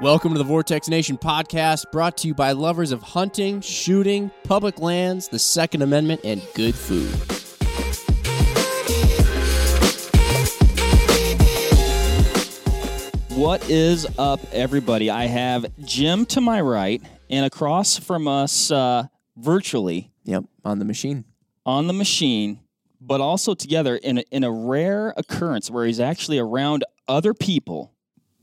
Welcome to the Vortex Nation podcast, brought to you by lovers of hunting, shooting, public lands, the Second Amendment, and good food. What is up, everybody? I have Jim to my right, and across from us, uh, virtually Yep, on the machine. on the machine, but also together in a, in a rare occurrence where he's actually around other people.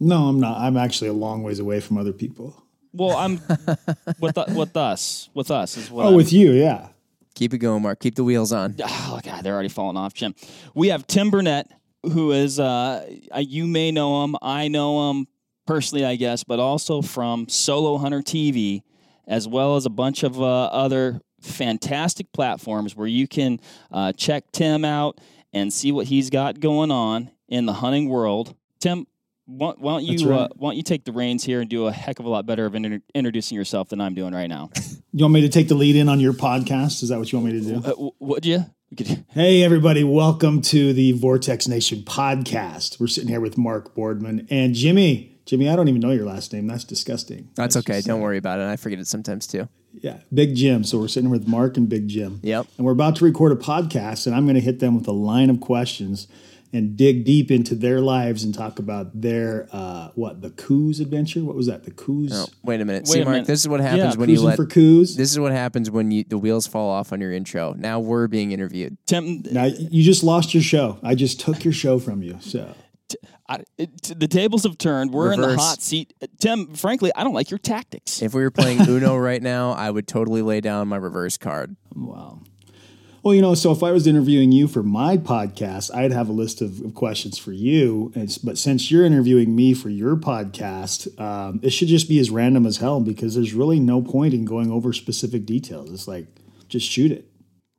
No, I'm not. I'm actually a long ways away from other people. Well, I'm with with us, with us is what. Oh, I'm- with you, yeah. Keep it going, Mark. Keep the wheels on. Oh God, they're already falling off, Jim. We have Tim Burnett, who is uh, uh, you may know him, I know him personally, I guess, but also from Solo Hunter TV, as well as a bunch of uh, other fantastic platforms where you can uh, check Tim out and see what he's got going on in the hunting world. Tim. Why, why don't That's you uh, why don't you take the reins here and do a heck of a lot better of inter- introducing yourself than I'm doing right now? You want me to take the lead in on your podcast? Is that what you want me to do? uh, w- would you? You Hey, everybody. Welcome to the Vortex Nation podcast. We're sitting here with Mark Boardman and Jimmy. Jimmy, I don't even know your last name. That's disgusting. That's Let's okay. just Don't say- worry about it. I forget it sometimes too. Yeah, Big Jim. So we're sitting here with Mark and Big Jim. Yep. And we're about to record a podcast, and I'm going to hit them with a line of questions and dig deep into their lives and talk about their uh, what the Coues adventure. What was that? The Coues Oh, wait a minute. Wait See, a Mark, minute. this is what happens Yeah, when you cruising let. for Coues. This is what happens when you the wheels fall off on your intro. Now we're being interviewed. Tim, Now you just lost your show. I just took your show from you. So I, it, the tables have turned. We're in the Reverse. hot seat. Tim, frankly, I don't like your tactics. If we were playing Uno right now, I would totally lay down my reverse card. wow. Well, you know, so if I was interviewing you for my podcast, I'd have a list of, of questions for you. And, but since you're interviewing me for your podcast, um, it should just be as random as hell because there's really no point in going over specific details. It's like just shoot it.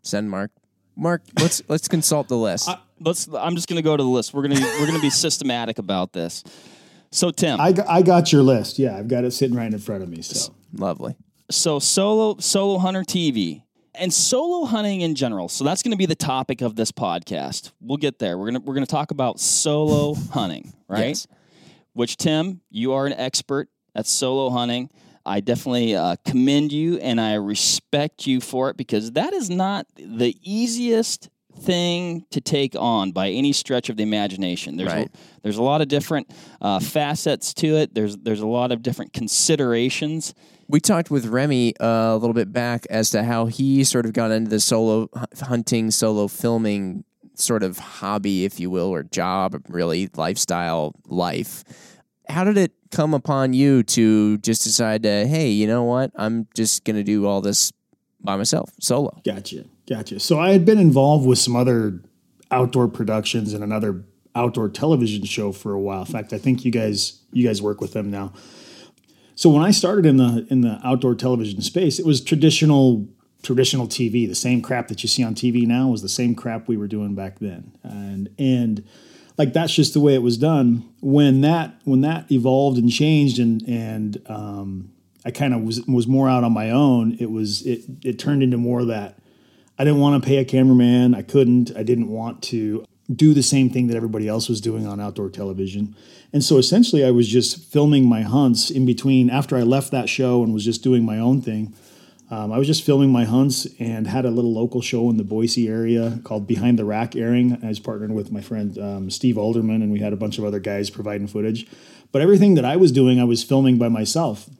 Send Mark. Mark, let's let's consult the list. Let's. I'm just going to go to the list. We're going to we're going to be systematic about this. So Tim, I, got- I got your list. Yeah, I've got it sitting right in front of me. So Lovely. so solo solo hunter TV and solo hunting in general. So that's going to be the topic of this podcast. We'll get there. We're gonna we're gonna talk about solo hunting, right? Yes. Which Tim, you are an expert at solo hunting. I definitely uh, commend you and I respect you for it because that is not the easiest thing to take on by any stretch of the imagination. There's Right. a, there's a lot of different uh, facets to it. There's there's a lot of different considerations. We talked with Remi uh, a little bit back as to how he sort of got into the solo hunting, solo filming sort of hobby, if you will, or job, really lifestyle life. How did it come upon you to just decide to, hey, you know what? I'm just going to do all this by myself, solo. Gotcha. Gotcha. So I had been involved with some other outdoor productions and another outdoor television show for a while. In fact, I think you guys you guys work with them now. So when I started in the in the outdoor television space, it was traditional traditional TV. The same crap that you see on TV now was the same crap we were doing back then. And and like that's just the way it was done. When that when that evolved and changed and and um, I kind of was was more out on my own. It was it it turned into more that I didn't want to pay a cameraman. I couldn't. I didn't want to do the same thing that everybody else was doing on outdoor television. And so essentially, I was just filming my hunts in between. After I left that show and was just doing my own thing, um, I was just filming my hunts and had a little local show in the Boise area called Behind the Rack Airing. I was partnered with my friend um, Steve Alderman, and we had a bunch of other guys providing footage. But everything that I was doing, I was filming by myself.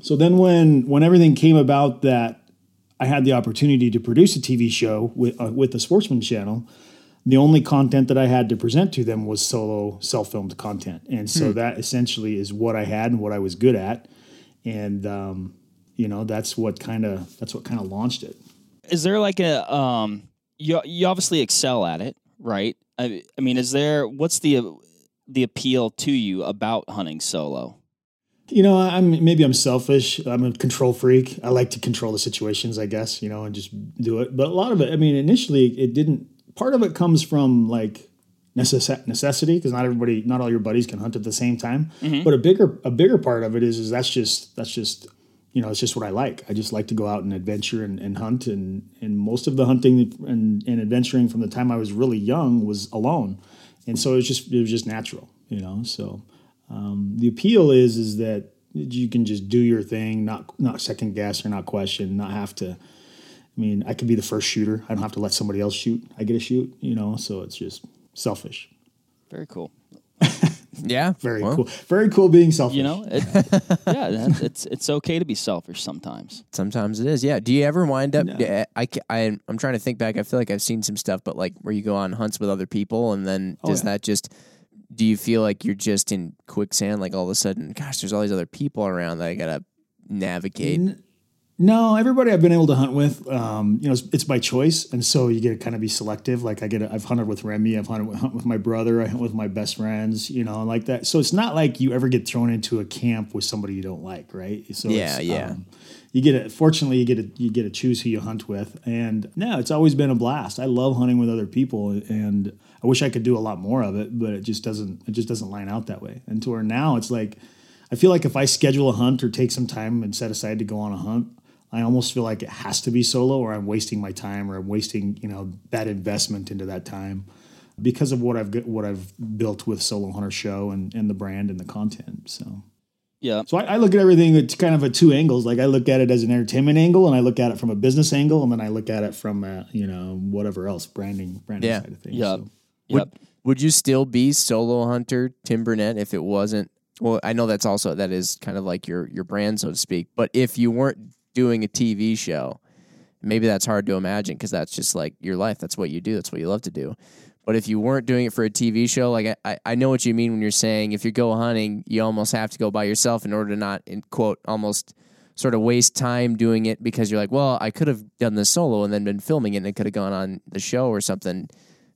So then, when when everything came about that I had the opportunity to produce a TV show with uh, with the Sportsman Channel. The only content that I had to present to them was solo self-filmed content, and so that essentially is what I had and what I was good at, and um, you know that's what kind of that's what kind of launched it. Is there like a um you you obviously excel at it, right? I, I mean, is there what's the the appeal to you about hunting solo? You know, I'm maybe I'm selfish. I'm a control freak. I like to control the situations, I guess, you know, and just do it. But a lot of it, I mean, initially it didn't part of it comes from like necess- necessity because not everybody not all your buddies can hunt at the same time. But a bigger a bigger part of it is is that's just that's just you know, it's just what I like. I just like to go out and adventure and, and hunt and and most of the hunting and, and adventuring from the time I was really young was alone. And so it was just it was just natural, you know. So um, the appeal is is that you can just do your thing, not not second guess or not question, not have to. I mean, I could be the first shooter. I don't have to let somebody else shoot. I get to shoot, you know. So it's just selfish. Very cool. Yeah. Very well, cool. Very cool being selfish. You know, it, yeah, it's it's okay to be selfish sometimes. Sometimes it is. Yeah. Do you ever wind up? No. I, ca- I, I'm trying to think back. I feel like I've seen some stuff, but like where you go on hunts with other people, and then Oh, does yeah. that just? Do you feel like you're just in quicksand? Like all of a sudden, gosh, there's all these other people around that I gotta navigate. N- No, everybody I've been able to hunt with, um, you know, it's, it's by choice, and so you get to kind of be selective. Like I get, I've hunted with Remi, I've hunted with, hunt with my brother, I hunt with my best friends, you know, like that. So it's not like you ever get thrown into a camp with somebody you don't like, right? So Yeah, it's, yeah. um, you get it. Fortunately, you get to you get to choose who you hunt with, and no, it's always been a blast. I love hunting with other people, and I wish I could do a lot more of it, but it just doesn't. It just doesn't line out that way. And to where now it's like, I feel like if I schedule a hunt or take some time and set aside to go on a hunt, I almost feel like it has to be solo, or I'm wasting my time, or I'm wasting you know that investment into that time because of what I've what I've built with Solo Hunter Show and and the brand and the content. So. Yeah, So I, I look at everything at kind of at two angles. Like I look at it as an entertainment angle, and I look at it from a business angle, and then I look at it from uh, you know whatever else branding branding Yeah. side of things. yeah, So, yep. Would you still be solo hunter Tim Burnett if it wasn't? Well, I know that's also that is kind of like your your brand, so to speak. But if you weren't doing a TV show, maybe that's hard to imagine because that's just like your life. That's what you do. That's what you love to do. But if you weren't doing it for a TV show, like I- I, know what you mean when you're saying if you go hunting, you almost have to go by yourself in order to not, in quote, almost sort of waste time doing it because you're like, well, I could have done this solo and then been filming it and it could have gone on the show or something.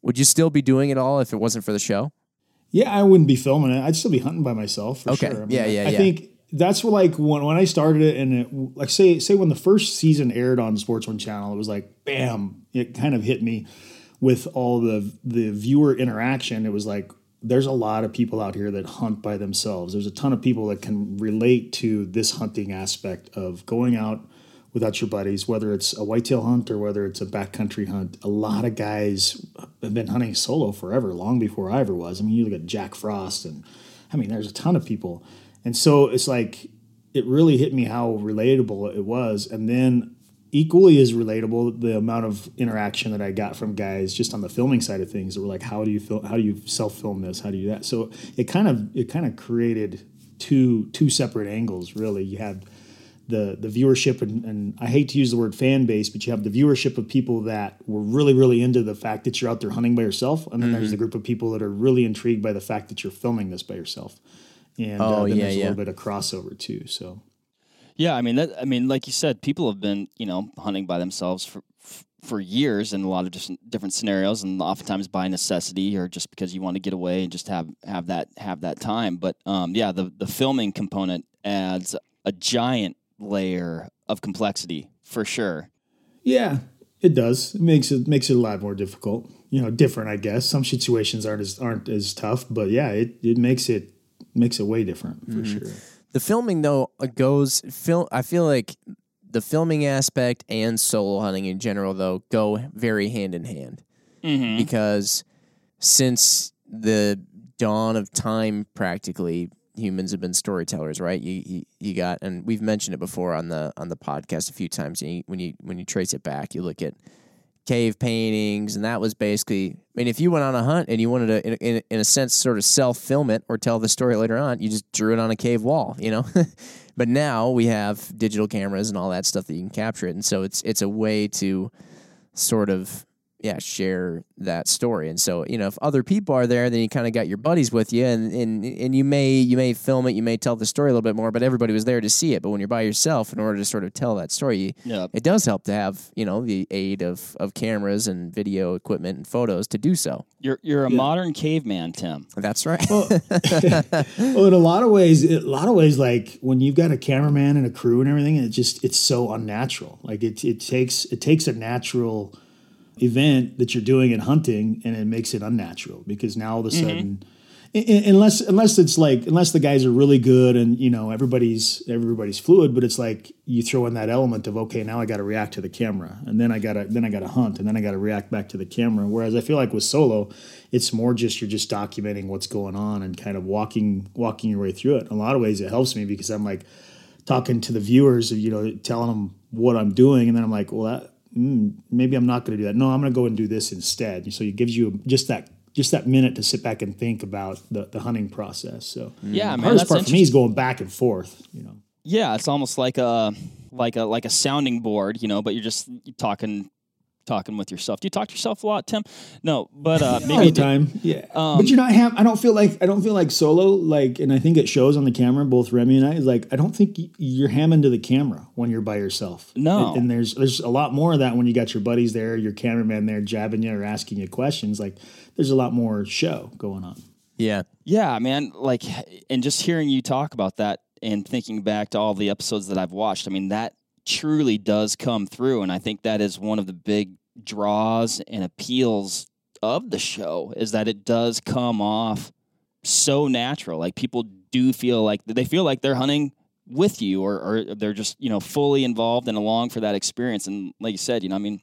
Would you still be doing it all if it wasn't for the show? yeah, I wouldn't be filming it. I'd still be hunting by myself for Okay. sure. I Yeah, I- yeah, I think that's what like when when I started it, and it, like say say when the first season aired on Sportsman Channel, it was like bam, it kind of hit me with all the the viewer interaction. It was like there's a lot of people out here that hunt by themselves. There's a ton of people that can relate to this hunting aspect of going out without your buddies, whether it's a whitetail hunt or whether it's a backcountry hunt. A lot of guys have been hunting solo forever, long before I ever was. I mean, you look at Jack Frost, and I mean, there's a ton of people. And so it's like, it really hit me how relatable it was. And then equally as relatable, the amount of interaction that I got from guys just on the filming side of things that were like, how do you film, how do you self film this? How do you do that? So it kind of, it kind of created two, two separate angles really. You had the the viewership and, and I hate to use the word fan base, but you have the viewership of people that were really really into the fact that you're out there hunting by yourself, and then there's mm-hmm. the group of people that are really intrigued by the fact that you're filming this by yourself. And uh, Oh, then yeah, there's a yeah. little bit of crossover too. So Yeah, I mean that. I mean, like you said, people have been you know hunting by themselves for for years in a lot of different different scenarios, and oftentimes by necessity or just because you want to get away and just have have that have that time. But um, yeah, the the filming component adds a giant layer of complexity for sure. yeah, it does. It makes it makes it a lot more difficult. You know, different, I guess. Some situations aren't as aren't as tough, but yeah, it, it makes it makes it way different for sure. The filming though uh, goes film. I feel like the filming aspect and solo hunting in general though go very hand in hand Mm-hmm. because since the dawn of time, practically humans have been storytellers, right? You, you you got, and we've mentioned it before on the on the podcast a few times. You, when you when you trace it back, you look at cave paintings, and that was basically. I mean, if you went on a hunt and you wanted to, in, in, in a sense, sort of self film it or tell the story later on, you just drew it on a cave wall, you know. but now we have digital cameras and all that stuff that you can capture it, and so it's it's a way to sort of yeah share that story and so you know if other people are there then you kind of got your buddies with you and, and and you may you may film it you may tell the story a little bit more but everybody was there to see it but when you're by yourself in order to sort of tell that story you, Yeah. it does help to have you know the aid of of cameras and video equipment and photos to do so You're you're a modern caveman, Tim. that's right well, in a lot of ways, a lot of ways, like when you've got a cameraman and a crew and everything, it just it's so unnatural. Like it it takes it takes a natural event that you're doing in hunting and it makes it unnatural because now all of a mm-hmm. sudden I- I- unless unless it's like unless the guys are really good and you know everybody's everybody's fluid, but it's like you throw in that element of okay, now I got to react to the camera, and then I got to then I got to hunt, and then I got to react back to the camera. Whereas I feel like with solo, it's more just you're just documenting what's going on and kind of walking walking your way through it. In a lot of ways, it helps me because I'm like talking to the viewers, you know, telling them what I'm doing, and then I'm like, well, that, mm, maybe I'm not going to do that. No, I'm going to go and do this instead. So it gives you just that just that minute to sit back and think about the, the hunting process. So Yeah, the man, hardest that's part for me is going back and forth. You know, Yeah, it's almost like a like a like a sounding board, you know, but you're just talking talking with yourself. Do you talk to yourself a lot, Tim? No, but uh, all maybe the you do. time. Yeah, Um, but you're not. Have, I don't feel like I don't feel like solo. Like, and I think it shows on the camera. Both Remi and I. Like, I don't think you're hamming to the camera when you're by yourself. No. and, and there's there's a lot more of that when you got your buddies there, your cameraman there jabbing you or asking you questions. Like, there's a lot more show going on. Yeah. Yeah, man. Like, and just hearing you talk about that and thinking back to all the episodes that I've watched, I mean, that truly does come through. And I think that is one of the big draws and appeals of the show is that it does come off so natural. Like, people do feel like they feel like they're hunting with you or, or they're just, you know, fully involved and along for that experience. And like you said, you know, I mean,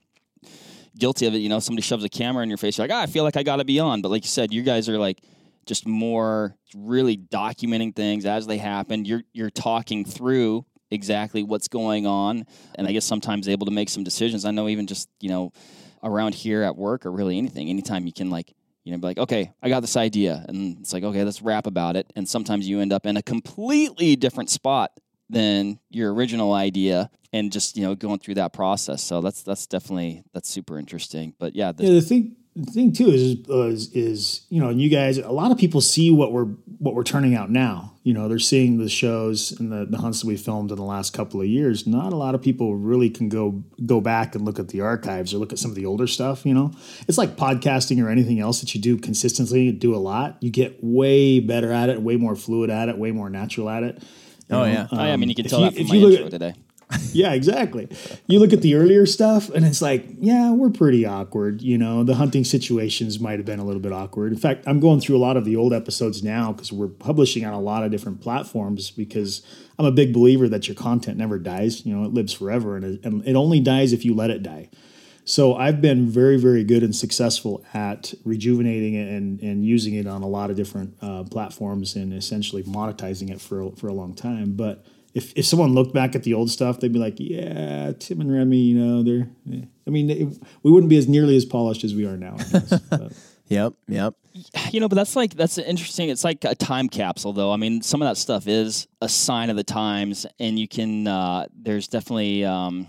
guilty of it. You know, somebody shoves a camera in your face, you're like, ah, I feel like I got to be on. But like you said, you guys are like just more really documenting things as they happen. You're you're talking through exactly what's going on, and I guess sometimes able to make some decisions. I know even just you know around here at work or really anything, anytime you can like. You know, be like, okay, I got this idea, and it's like, okay, let's rap about it. And sometimes you end up in a completely different spot than your original idea, and just you know going through that process. So that's that's definitely that's super interesting. But yeah, the, Yeah, the thing the thing too is, uh, is is you know, and you guys, a lot of people see what we're what we're turning out now. You know, they're seeing the shows and the, the hunts that we filmed in the last couple of years. Not a lot of people really can go go back and look at the archives or look at some of the older stuff. You know, it's like podcasting or anything else that you do consistently, do a lot. You get way better at it, way more fluid at it, way more natural at it. Oh, know, yeah. I, I mean, you can tell you- that from if my you look intro at- today. yeah, exactly. You look at the earlier stuff, and it's like, yeah, we're pretty awkward. You know, the hunting situations might have been a little bit awkward. In fact, I'm going through a lot of the old episodes now because we're publishing on a lot of different platforms. Because I'm a big believer that your content never dies. You know, it lives forever, and it, and it only dies if you let it die. So I've been very, very good and successful at rejuvenating it and, and using it on a lot of different uh, platforms and essentially monetizing it for for a long time. But if, if someone looked back at the old stuff, they'd be like, "Yeah, Tim and Remi, you know, they're." eh." I mean, it, we wouldn't be as nearly as polished as we are now. I guess. Yep. Yep. You know, but that's like that's interesting. It's like a time capsule, though. I mean, some of that stuff is a sign of the times, and you can. Uh, there's definitely um,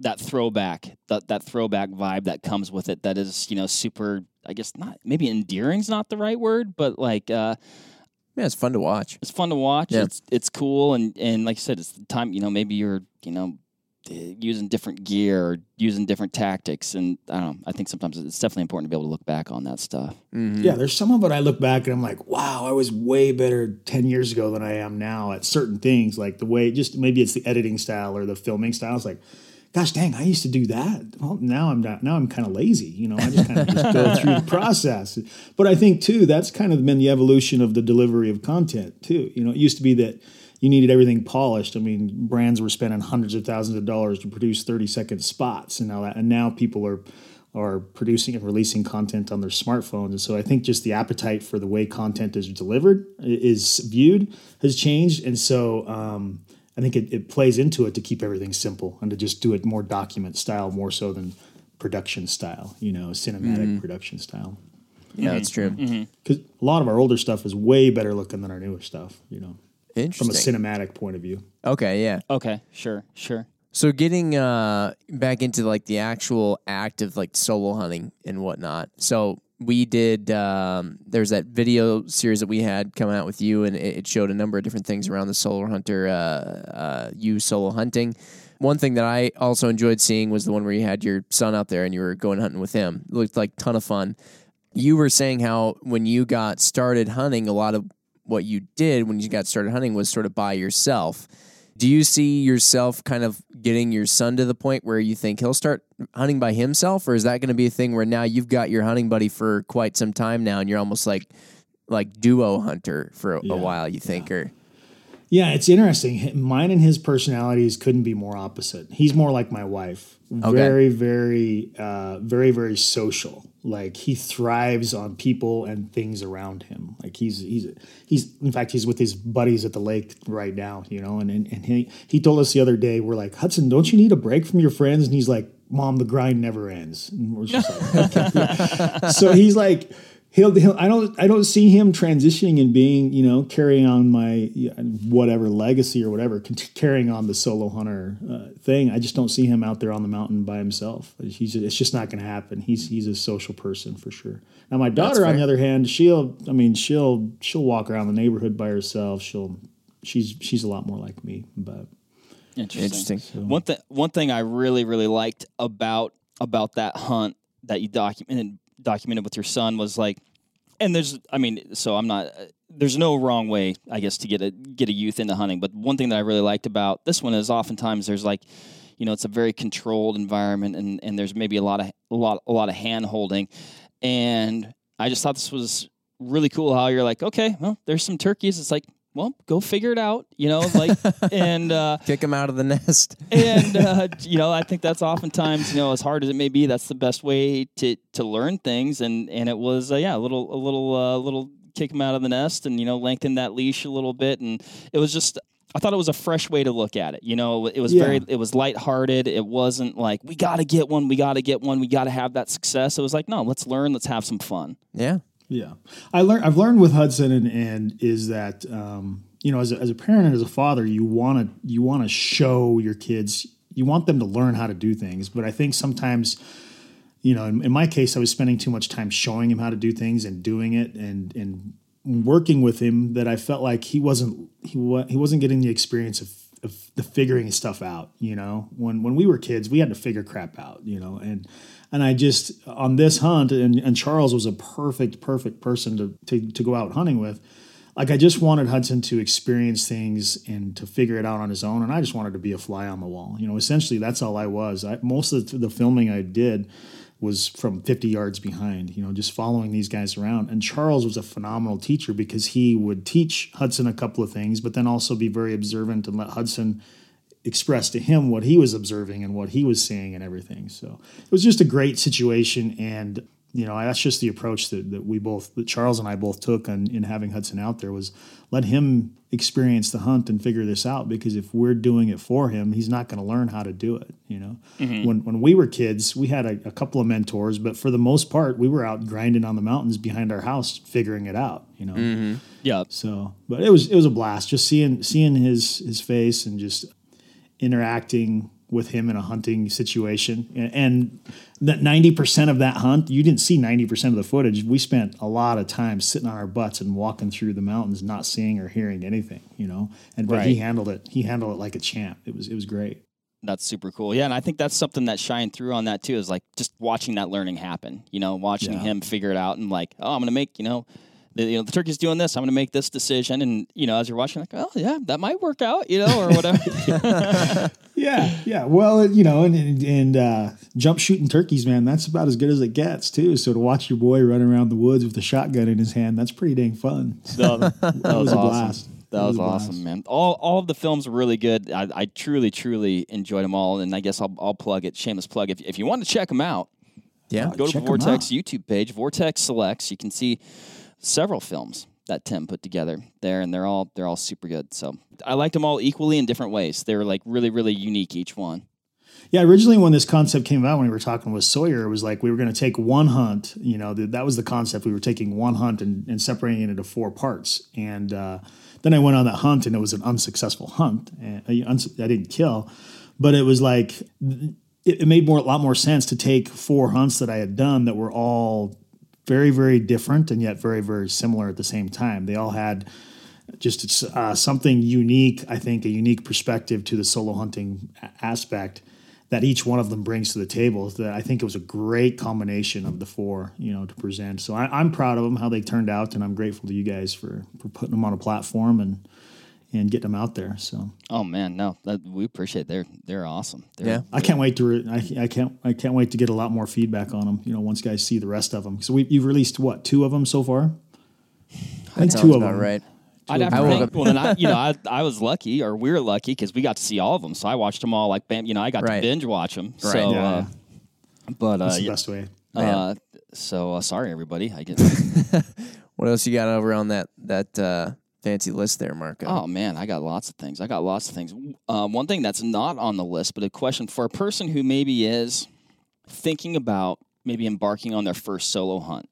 that throwback, that that throwback vibe that comes with it. That is, you know, super. I guess not. Maybe endearing's not the right word, but like. Uh, Yeah, it's fun to watch. it's fun to watch. Yeah. It's it's cool, and and like I said, it's the time. You know, maybe you're you know eh, using different gear or using different tactics, and I don't know. I think sometimes it's definitely important to be able to look back on that stuff. Yeah, there's some of it I look back and I'm like, wow, I was way better 10 years ago than I am now at certain things. Like the way, just maybe it's the editing style or the filming style. It's like, gosh dang, I used to do that. Well, now I'm not, now I'm kind of lazy. You know, I just kind of just go through the process. But I think too, that's kind of been the evolution of the delivery of content too. You know, it used to be that you needed everything polished. I mean, brands were spending hundreds of thousands of dollars to produce 30 second spots. And now that, and now people are, are producing and releasing content on their smartphones. And so I think just the appetite for the way content is delivered, is viewed, has changed. And so um, I think it, it plays into it to keep everything simple and to just do it more document style, more so than production style, you know, cinematic mm-hmm. production style. Yeah, that's mm-hmm. true. Mm-hmm. Because a lot of our older stuff is way better looking than our newer stuff, you know, from a cinematic point of view. okay. Yeah. Okay, sure, sure. So getting uh, back into like the actual act of like solo hunting and whatnot. So we did. Um, there's that video series that we had coming out with you, and it, it showed a number of different things around the solo hunter. Uh, uh, you solo hunting. One thing that I also enjoyed seeing was the one where you had your son out there and you were going hunting with him. It looked like ton of fun. You were saying how when you got started hunting, a lot of what you did when you got started hunting was sort of by yourself. Do you see yourself kind of getting your son to the point where you think he'll start hunting by himself, or is that going to be a thing where now you've got your hunting buddy for quite some time now, and you're almost like like duo hunter for a, Yeah. a while. You think, or Yeah, it's interesting. Mine and his personalities couldn't be more opposite. He's more like my wife. Very, very, uh, very, very social. Like he thrives on people and things around him. Like he's he's he's in fact he's with his buddies at the lake right now. You know, and and, and he he told us the other day we're like Hudson, don't you need a break from your friends? And he's like, Mom, the grind never ends. And we're just like, okay. So he's like he'll, he'll I don't I don't see him transitioning and being you know carrying on my whatever legacy or whatever cont- carrying on the solo hunter uh, thing. I just don't see him out there on the mountain by himself. He's it's just not going to happen. He's he's a social person for sure. Now my daughter on the other hand, she'll I mean she'll she'll walk around the neighborhood by herself. She'll she's she's a lot more like me, but Interesting. Interesting. One thing, one thing I really, really liked about about that hunt that you documented documented with your son was like, and there's, I mean, so I'm not. There's no wrong way, I guess, to get a get a youth into hunting. But one thing that I really liked about this one is oftentimes there's like, you know, it's a very controlled environment, and and there's maybe a lot of a lot a lot of hand holding, and I just thought this was really cool how you're like, okay, well, there's some turkeys. It's like, well, go figure it out, you know, like, and. uh kick him out of the nest. and uh, you know, I think that's oftentimes, you know, as hard as it may be, that's the best way to to learn things. And and it was, uh, yeah, a little a little uh, little kick him out of the nest, and you know, lengthen that leash a little bit, and it was just. I thought it was a fresh way to look at it. You know, it was Yeah. very, it was lighthearted. It wasn't like we got to get one, we got to get one, we got to have that success. It was like, no, let's learn, let's have some fun. Yeah, Yeah, I learned. I've learned with Hudson, and, and is that um, you know, as a, as a parent and as a father, you want to you want to show your kids, you want them to learn how to do things. But I think sometimes, you know, in, in my case, I was spending too much time showing him how to do things and doing it, and and working with him that I felt like he wasn't he wa- he wasn't getting the experience of of the figuring stuff out. You know, when when we were kids, we had to figure crap out. You know, and and I just on this hunt, and, and Charles was a perfect perfect person to, to to go out hunting with. Like I just wanted Hudson to experience things and to figure it out on his own, and I just wanted to be a fly on the wall. You know, essentially that's all I was. I, most of the, the filming I did was from 50 yards behind, you know, just following these guys around. And Charles was a phenomenal teacher because he would teach Hudson a couple of things, but then also be very observant and let Hudson express to him what he was observing and what he was seeing and everything. So it was just a great situation. And, you know, that's just the approach that, that we both, that Charles and I both took in, in having Hudson out there was let him experience the hunt and figure this out because if we're doing it for him, he's not going to learn how to do it. You know, mm-hmm. when, when we were kids, we had a, a couple of mentors, but for the most part, we were out grinding on the mountains behind our house, figuring it out, you know? Mm-hmm. Yeah, So, but it was, it was a blast just seeing, seeing his, his face and just interacting with him in a hunting situation. And, that 90% of that hunt, you didn't see 90% of the footage. We spent a lot of time sitting on our butts and walking through the mountains, not seeing or hearing anything, you know, and, but he handled it. He handled it like a champ. It was, it was great. That's super cool. Yeah, and I think that's something that shined through on that too. Is like just watching that learning happen. You know, watching Yeah. him figure it out and like, oh, I'm gonna make you know, you know, the turkey's doing this. I'm gonna make this decision, and you know, as you're watching, like, oh yeah, that might work out, you know, or whatever. Yeah, yeah. Well, you know, and and, and uh, jump shooting turkeys, man, that's about as good as it gets, too. So to watch your boy run around the woods with a shotgun in his hand, that's pretty dang fun. So, that was, was a awesome. blast. That It was, was awesome, blast. man. All all of the films were really good. I, I truly, truly enjoyed them all, and I guess I'll I'll plug it. Shameless plug. If if you want to check them out, yeah. go to Check the 'em Vortex. YouTube page, Vortex Selects. You can see several films that Tim put together there, and they're all they're all super good. So I liked them all equally in different ways. They were like really, really unique each one. Yeah, originally when this concept came out, when we were talking with Sawyer, it was like we were going to take one hunt. You know, th- that was the concept. We were taking one hunt and, and separating it into four parts. And uh, then I went on that hunt, and it was an unsuccessful hunt. And I, uns- I didn't kill, but it was like it, it made more a lot more sense to take four hunts that I had done that were all very, very different and yet very, very similar at the same time. They all had just uh, something unique. I think a unique perspective to the solo hunting aspect that each one of them brings to the table. That I think it was a great combination of the four, you know, to present. So I, I'm proud of them how they turned out, and I'm grateful to you guys for for putting them on a platform and and getting them out there. So Oh man, no, that, we appreciate. It. They're they're awesome. They're, Yeah. I can't wait to re- I, I can't I can't wait to get a lot more feedback on them. You know, once guys see the rest of them. So we you've released what two of them so far? I think two of them. right. I'd have to woke think. Well, then I, you know, I, I was lucky, or we were lucky because we got to see all of them. So I watched them all. Like, bam, you know, I got Right. to binge watch them. Right. So, Yeah, uh, but uh, That's the yeah, best way. uh, so uh, sorry, everybody. I get. What else you got over on that that uh, fancy list there, Marco? Oh man, I got lots of things. I got lots of things. Um, one thing that's not on the list, but a question for a person who maybe is thinking about maybe embarking on their first solo hunt.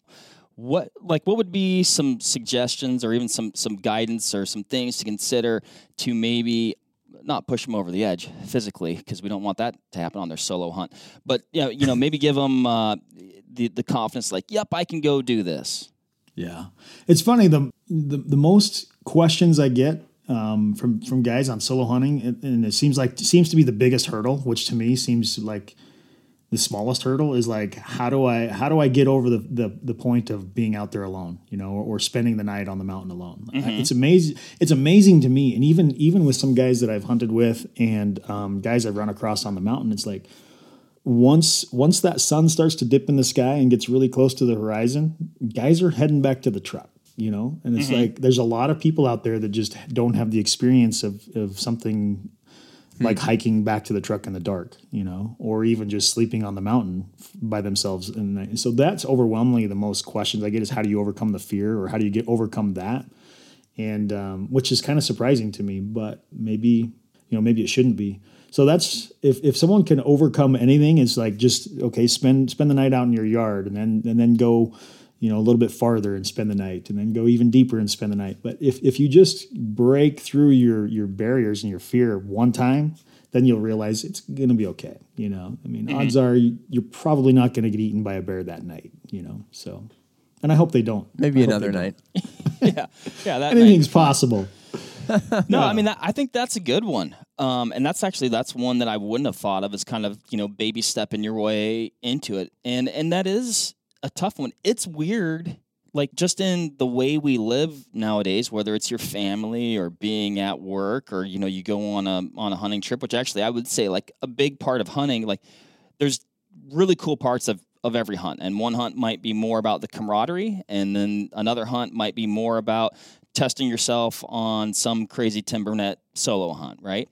What like what would be some suggestions or even some some guidance or some things to consider to maybe not push them over the edge physically because we don't want that to happen on their solo hunt. But yeah, you know, maybe give them uh, the the confidence like, "Yep, I can go do this." Yeah, it's funny. The the, the most questions I get um, from from guys on solo hunting, and, and it seems like seems to be the biggest hurdle, which to me seems like the smallest hurdle is like how do I how do I get over the the, the point of being out there alone, you know, or, or spending the night on the mountain alone. It's amazing. It's amazing to me, and even even with some guys that I've hunted with and um, guys I've run across on the mountain, it's like once once that sun starts to dip in the sky and gets really close to the horizon, guys are heading back to the truck, you know? And it's like there's a lot of people out there that just don't have the experience of of something like hiking back to the truck in the dark, you know, or even just sleeping on the mountain by themselves and the. So that's overwhelmingly the most questions I get is how do you overcome the fear or how do you get overcome that? And um, which is kind of surprising to me, but maybe you know maybe it shouldn't be. So that's if, if someone can overcome anything, it's like just okay, spend spend the night out in your yard and then and then go, you know, a little bit farther and spend the night and then go even deeper and spend the night. But if if you just break through your your barriers and your fear one time, then you'll realize it's gonna be okay. You know, I mean, odds are you- you're probably not gonna get eaten by a bear that night. You know, so and I hope they don't. Maybe I another night. yeah, yeah. That Anything's possible. No, I mean that, I think that's a good one, um, and that's actually that's one that I wouldn't have thought of as kind of you know baby stepping your way into it, and and that is a tough one. It's weird, like just in the way we live nowadays, whether it's your family or being at work or you know you go on a on a hunting trip, which actually I would say like a big part of hunting, like there's really cool parts of of every hunt and one hunt might be more about the camaraderie and then another hunt might be more about testing yourself on some crazy Tim Burnett solo hunt right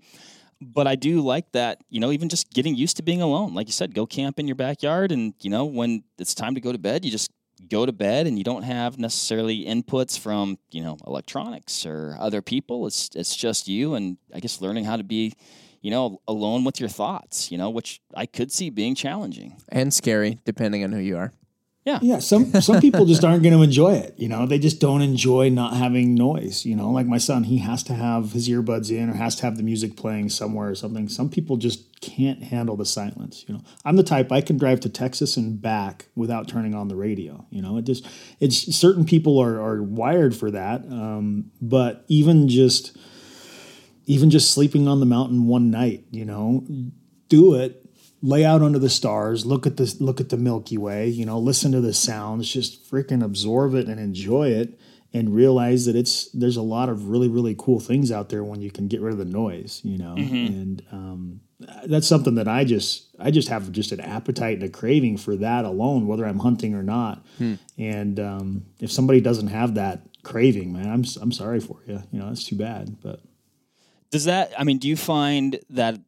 but i do like that you know even just getting used to being alone. Like you said go camp in your backyard and you know when it's time to go to bed you just go to bed and you don't have necessarily inputs from you know electronics or other people. It's it's just you and i guess learning how to be you know alone with your thoughts you know which i could see being challenging. And scary, depending on who you are. Yeah, Yeah. some some people just aren't going to enjoy it. You know, they just don't enjoy not having noise. You know, like my son, he has to have his earbuds in or has to have the music playing somewhere or something. Some people just can't handle the silence. You know, I'm the type I can drive to Texas and back without turning on the radio. You know, it just it's certain people are are wired for that. Um, but even just even just sleeping on the mountain one night, you know, do it lay out under the stars, look at this, look at the Milky Way, you know, listen to the sounds, just freaking absorb it and enjoy it, and realize that it's there's a lot of really really cool things out there when you can get rid of the noise, you know, and um, that's something that I just I just have just an appetite and a craving for that alone, whether I'm hunting or not, and um, if somebody doesn't have that craving, man, I'm I'm sorry for you, you know, that's too bad, but. Does that? I mean, do you find that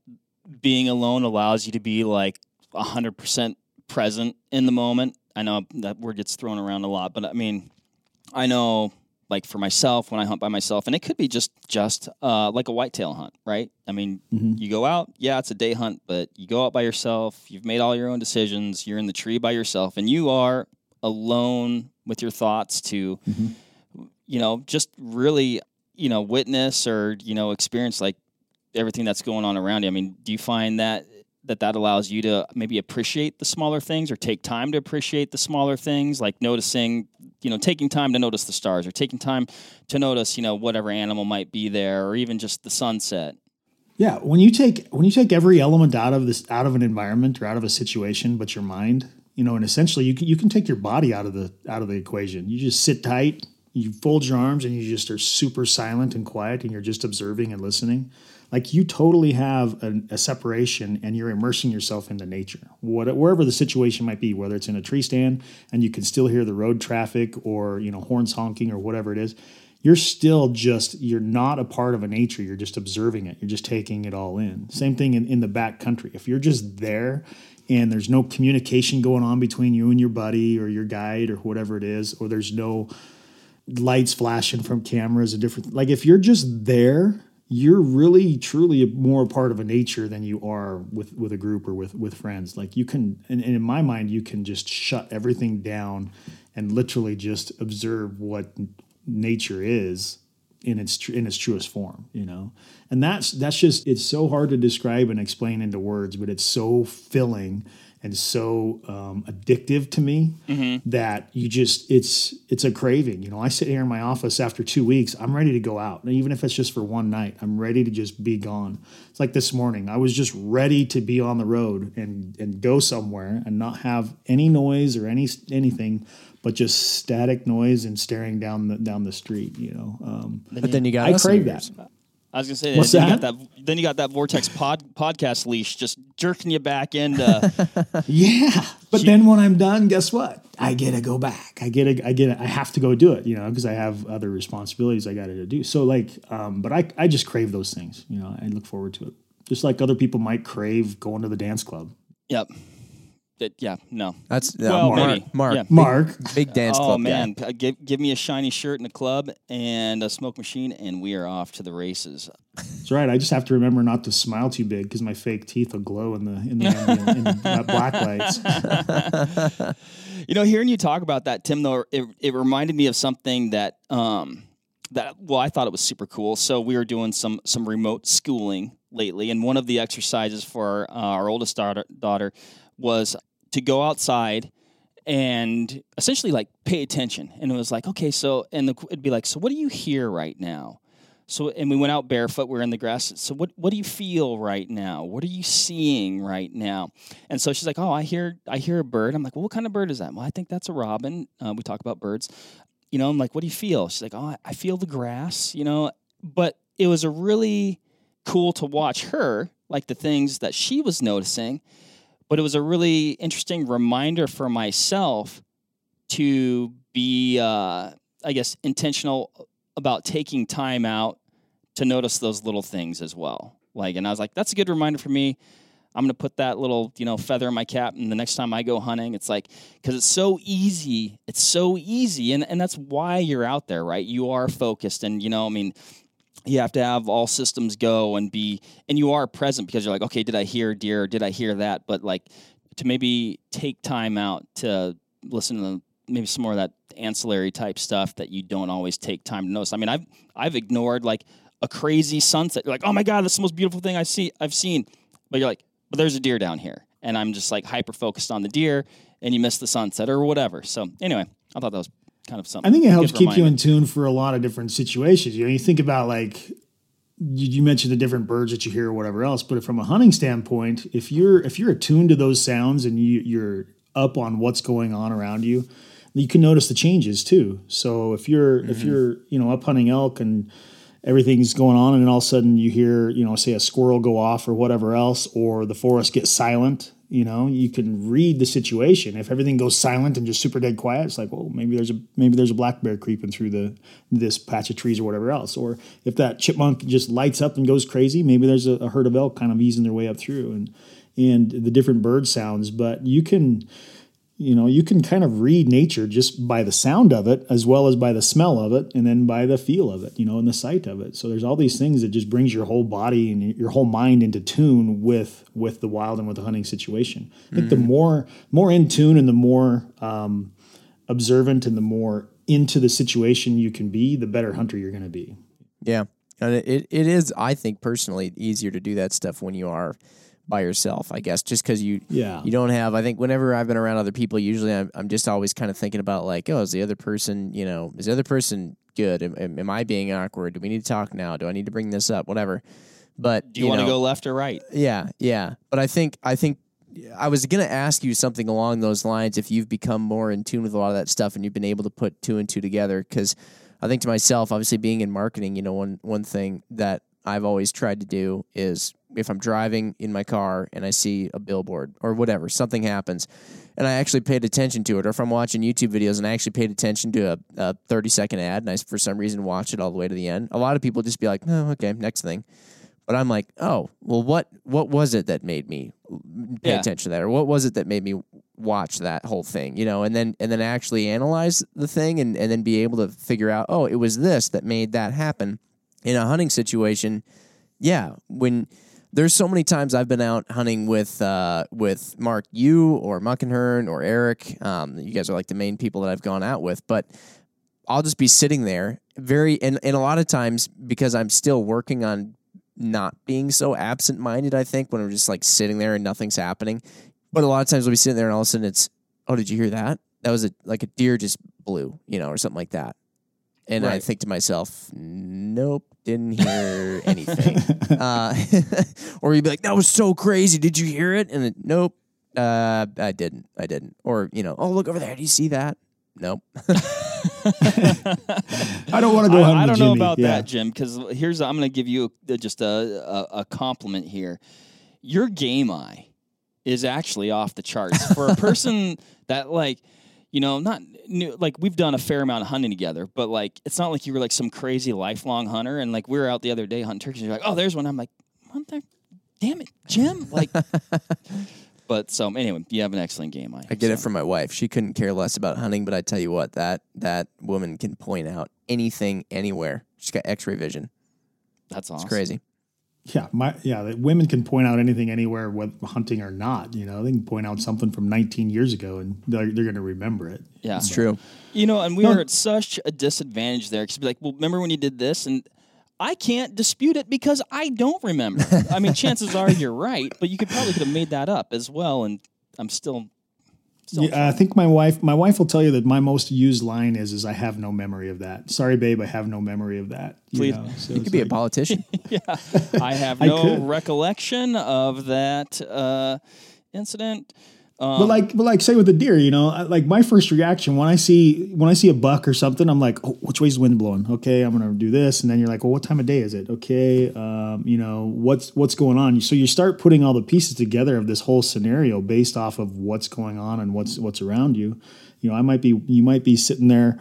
being alone allows you to be like hundred percent present in the moment? I know that word gets thrown around a lot, but I mean, I know like for myself when I hunt by myself, and it could be just just uh, like a whitetail hunt, right? I mean, you go out, yeah, it's a day hunt, but you go out by yourself. You've made all your own decisions. You're in the tree by yourself, and you are alone with your thoughts to, you know, just really, you know, witness or you know experience like everything that's going on around you. I mean, do you find that that that allows you to maybe appreciate the smaller things or take time to appreciate the smaller things, like noticing, you know, taking time to notice the stars or taking time to notice, you know, whatever animal might be there or even just the sunset. Yeah, when you take when you take every element out of this out of an environment or out of a situation, but your mind, you know, and essentially you can you can take your body out of the out of the equation. You just sit tight, you fold your arms and you just are super silent and quiet and you're just observing and listening like you totally have a, a separation and you're immersing yourself into nature. What, wherever the situation might be whether it's in a tree stand and you can still hear the road traffic or you know horns honking or whatever it is you're still just you're not a part of a nature. You're just observing it. You're just taking it all in. Same thing in, in the back country if you're just there and there's no communication going on between you and your buddy or your guide or whatever it is or there's no lights flashing from cameras and different like if you're just there you're really truly more part of a nature than you are with with a group or with with friends. Like you can and, and in my mind you can just shut everything down and literally just observe what nature is in its tr- in its truest form you know? And that's that's just it's so hard to describe and explain into words but it's so filling and so um, addictive to me Mm-hmm. that you just it's it's a craving you know? I sit here in my office after two weeks i'm ready to go out. And even if it's just for one night i'm ready to just be gone. It's like this morning i was just ready to be on the road and and go somewhere and not have any noise or any anything but just static noise and staring down the down the street you know? Um, But then you got i crave that I was gonna say, What's then you that? got that. Then you got that Vortex pod, podcast leash just jerking you back into. Yeah, but then when I'm done, guess what? I get to go back. I get to, I get to, I have to go do it, you know, because I have other responsibilities I got to do. So like, um, but I, I just crave those things, you know. I look forward to it, just like other people might crave going to the dance club. yep. It- yeah. No. That's uh, Well, Mark. maybe. Mark, Yeah. big- Mark, big dance oh club man, guy. P- give give me a shiny shirt in a club and a smoke machine, and we are off to the races. that's right. I just have to remember not to smile too big because my fake teeth will glow in the in the ambient, in the black lights. You know, hearing you talk about that, Tim, though, it, it reminded me of something that um, that well, I thought it was super cool. So we were doing some some remote schooling lately, and one of the exercises for uh, our oldest daughter daughter was to go outside and essentially like pay attention. And it was like, okay, so and the, it'd be like, so what do you hear right now? So and we went out barefoot. We are in the grass. So what what do you feel right now? What are you seeing right now? And so she's like, oh, I hear I hear a bird. I'm like, well, what kind of bird is that? Well, I think that's a robin. Uh, we talk about birds. You know, I'm like, what do you feel? She's like, oh, I- I feel the grass. You know, but it was a really cool to watch her like the things that she was noticing. But it was a really interesting reminder for myself to be, uh, I guess, intentional about taking time out to notice those little things as well. Like, and I was like, that's a good reminder for me. I'm gonna put that little, you know, feather in my cap, and the next time I go hunting, it's like, because it's so easy. It's so easy, and and that's why you're out there, right? You are focused, and you know, I mean, you have to have all systems go and be, and you are present because you're like, okay, did I hear deer? Did I hear that? But like, to maybe take time out to listen to maybe some more of that ancillary type stuff that you don't always take time to notice. I mean, I've I've ignored like a crazy sunset. You're like, oh my god, that's the most beautiful thing I see I've seen. But you're like, but there's a deer down here, and I'm just like hyper focused on the deer, and you miss the sunset or whatever. So anyway, I thought that was kind of something. I think it helps keep you in tune for a lot of different situations. You know, you think about like you, you mentioned the different birds that you hear or whatever else, but from a hunting standpoint, if you're if you're attuned to those sounds and you, you're up on what's going on around you, you can notice the changes too. So if you're if mm-hmm. you're you know up hunting elk and everything's going on and then all of a sudden you hear you know say a squirrel go off or whatever else or the forest gets silent you know you can read the situation. If everything goes silent and just super dead quiet it's like well maybe there's a maybe there's a black bear creeping through the this patch of trees or whatever else. Or if that chipmunk just lights up and goes crazy maybe there's a, a herd of elk kind of easing their way up through and and the different bird sounds. But you can you know you can kind of read nature just by the sound of it as well as by the smell of it and then by the feel of it you know and the sight of it. So there's all these things that just brings your whole body and your whole mind into tune with with the wild and with the hunting situation. I think the more more in tune and the more um, observant and the more into the situation you can be the better hunter you're going to be. Yeah, and it, it, it is. I think personally easier to do that stuff when you are by yourself. I guess just because you Yeah. you don't have. I think whenever I've been around other people, usually I'm, I'm just always kind of thinking about like, oh, is the other person you know is the other person good? Am, am, am I being awkward? Do we need to talk now? Do I need to bring this up? Whatever. But Do you, want to go left or right? Yeah, yeah. But I think I think I was gonna ask you something along those lines if you've become more in tune with a lot of that stuff and you've been able to put two and two together because I think to myself, obviously being in marketing, you know, one one thing that I've always tried to do is if I'm driving in my car and I see a billboard or whatever, something happens, and I actually paid attention to it, or if I'm watching YouTube videos and I actually paid attention to a, a 30 second ad and I for some reason watch it all the way to the end, a lot of people just be like, "No, oh, okay, next thing." But I'm like, oh, well, what what was it that made me pay Yeah. attention to that, or what was it that made me watch that whole thing, you know, and then and then actually analyze the thing and and then be able to figure out, oh, it was this that made that happen. In a hunting situation, yeah, when there's so many times I've been out hunting with uh, with Mark, you or Muckenhern or Eric. Um, you guys are like the main people that I've gone out with, but I'll just be sitting there very and, and a lot of times because I'm still working on not being so absent minded, I think, when I'm just like sitting there and nothing's happening. But a lot of times we'll be sitting there and all of a sudden it's, oh, did you hear that? That was a like a deer just blew, you know, or something like that. And I think to myself, nope, didn't hear anything. uh, or you'd be like, that was so crazy. Did you hear it? And then, nope, uh, I didn't. I didn't. Or, you know, oh, look over there. Do you see that? Nope. I don't want to go hunting I, I don't know Jimmy. about Yeah. that, Jim, because here's I'm going to give you just a, a a compliment here. Your game eye is actually off the charts for a person that like you know not new, like we've done a fair amount of hunting together, but like it's not like you were like some crazy lifelong hunter and like we were out the other day hunting turkeys. And you're like, oh, there's one. I'm like, the damn it, Jim, like. But so anyway, you have an excellent game eye. I get it from my wife. She couldn't care less about hunting, but I tell you what, that that woman can point out anything anywhere. She's got X-ray vision. That's awesome. It's crazy. Yeah, my yeah, the women can point out anything anywhere, whether hunting or not. You know, they can point out something from 19 years ago, and they're, they're going to remember it. Yeah, It's true. You know, and we No. were at such a disadvantage there because be like, well, remember when you did this? And I can't dispute it because I don't remember. I mean, chances are you're right, but you could probably could have made that up as well. And I'm still, still Yeah, I think my wife my wife will tell you that my most used line is is I have no memory of that. Sorry, babe, I have no memory of that. You, Please. know, so You could be a like- politician. I have I no could. recollection of that uh, incident. Um, But like, but like, say with the deer, you know, I- like my first reaction when I see when I see a buck or something, I'm like, oh, which way's the wind blowing? Okay, I'm gonna do this, and then you're like, well, what time of day is it? Okay, um, you know, what's what's going on? So you start putting all the pieces together of this whole scenario based off of what's going on and what's what's around you. You know, I might be you might be sitting there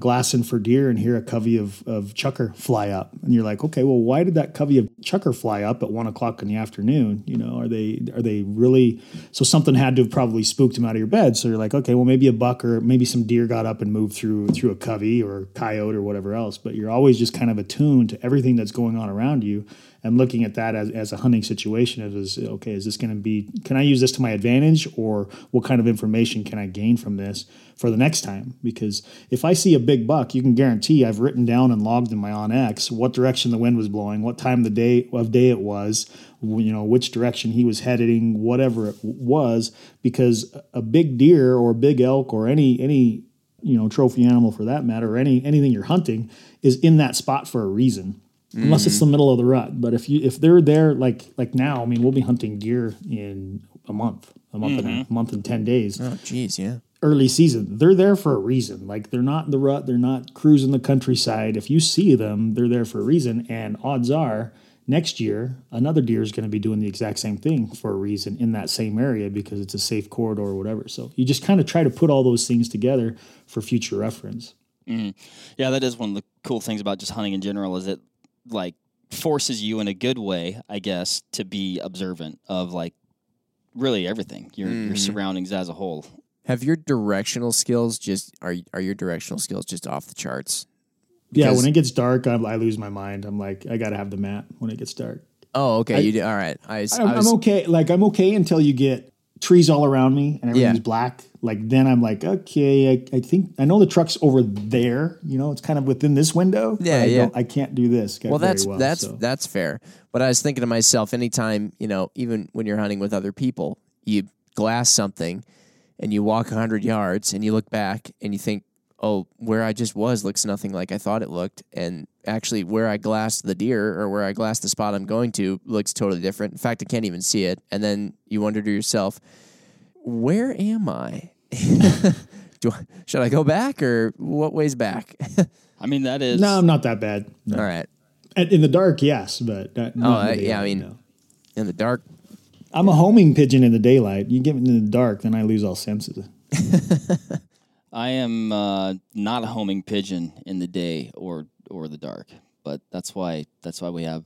glassing for deer and hear a covey of, of chukar fly up. And you're like okay well why did that covey of chukar fly up at one o'clock in the afternoon? You know are they are they really so something had to have probably spooked them out of your bed. So you're like okay well maybe a buck or maybe some deer got up and moved through through a covey or coyote or whatever else. But you're always just kind of attuned to everything that's going on around you and looking at that as, as a hunting situation it is okay is this going to be can i use this to my advantage or what kind of information can i gain from this for the next time? Because if i see a big buck you can guarantee i've written down and logged in my onX what direction the wind was blowing what time of the day of day it was you know which direction he was heading whatever it was because a big deer or a big elk or any any you know trophy animal for that matter or any anything you're hunting is in that spot for a reason unless it's the mm. middle of the rut. But if you if they're there like like now, I mean, we'll be hunting deer in a month, a month and a mm-hmm. month and ten days. oh, jeez, yeah. Early season, they're there for a reason. Like they're not in the rut, they're not cruising the countryside. If you see them, they're there for a reason. And odds are, next year another deer is going to be doing the exact same thing for a reason in that same area because it's a safe corridor or whatever. So you just kind of try to put all those things together for future reference. Mm. Yeah, that is one of the cool things about just hunting in general is it like forces you in a good way, I guess, to be observant of like really everything, your your mm-hmm. surroundings as a whole. Have your directional skills just are are your directional skills just off the charts? Yeah, when it gets dark, I, I lose my mind. I'm like, I got to have the map when it gets dark. Oh, okay. you do All right. I, was- I I'm, was, I'm okay. Like I'm okay until you get trees all around me and everything's Yeah. black. Like then I'm like, okay, I, I think I know the truck's over there. You know, it's kind of within this window. Yeah, I yeah. I can't do this. well, that's well, that's so. that's fair. But I was thinking to myself, anytime you know, even when you're hunting with other people, you glass something, and you walk hundred yards, and you look back, and you think, oh, where I just was looks nothing like I thought it looked, and actually where I glassed the deer or where I glassed the spot I'm going to looks totally different. In fact, I can't even see it, and then you wonder to yourself, where am I? Do I, should I go back or what way's back? I mean, that is. No, I'm not that bad. No. All right. And In the dark, yes, but not, Oh, not in the yeah. I mean, no. in the dark. I'm a homing pigeon in the daylight. You get me in the dark, then I lose all senses. I am uh, not a homing pigeon in the day or or the dark, but that's why that's why we have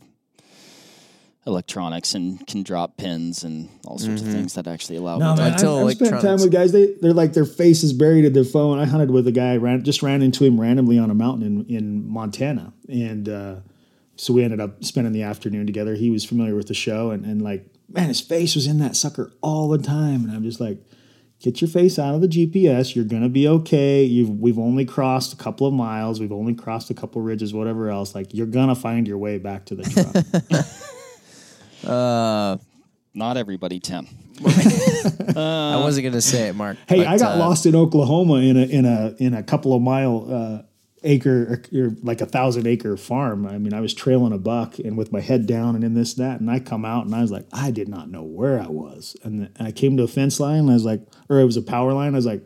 electronics and can drop pins and all sorts of things that actually allow. No, me to- man, Until I, I've spent time with guys. They they're like their face is buried in their phone. I hunted with a guy. Ran just ran into him randomly on a mountain in in Montana, and uh, so we ended up spending the afternoon together. He was familiar with the show, and and like man, his face was in that sucker all the time, and I'm just like. Get your face out of the GPS. You're gonna be okay. You've we've only crossed a couple of miles. We've only crossed a couple ridges, whatever else. Like you're gonna find your way back to the truck. Uh, Not everybody, Tim. I wasn't gonna say it, Mark. Hey, but, I got uh, lost in Oklahoma in a in a in a couple of mile uh, acre or, or like a thousand acre farm. I mean, I was trailing a buck and with my head down and in this that, and I come out and I was like, I did not know where I was, and, and I came to a fence line. And I was like, or it was a power line. I was like.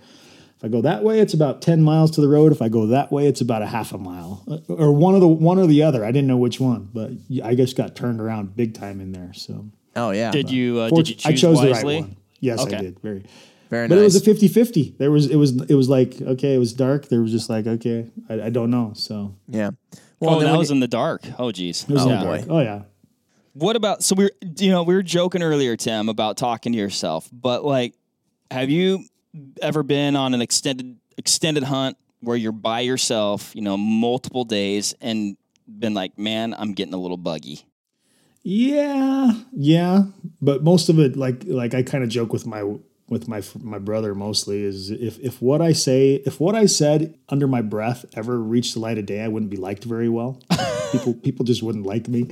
If I go that way, it's about ten miles to the road. If I go that way, it's about a half a mile, Uh, or one of the one or the other. I didn't know which one, but I just got turned around big time in there. So Oh yeah. Did you uh, did you Fortu- I chose wisely? the right one. Yes, Okay. I did. Very. Very But nice. it was a 50-50. There was it was it was like okay, it was dark. There was just like okay, I, I don't know. So yeah. Oh, that was you- in the dark. Oh, geez. it was Oh, in boy. dark. Oh yeah. What about so we are you know we were joking earlier, Tim, about talking to yourself, but like, have you ever been on an extended extended hunt where you're by yourself, you know, multiple days, and been like, man, I'm getting a little buggy. Yeah, yeah, but most of it, like like I kind of joke with my with my my brother mostly is if if what I say if what I said under my breath ever reached the light of day, I wouldn't be liked very well. people people just wouldn't like me.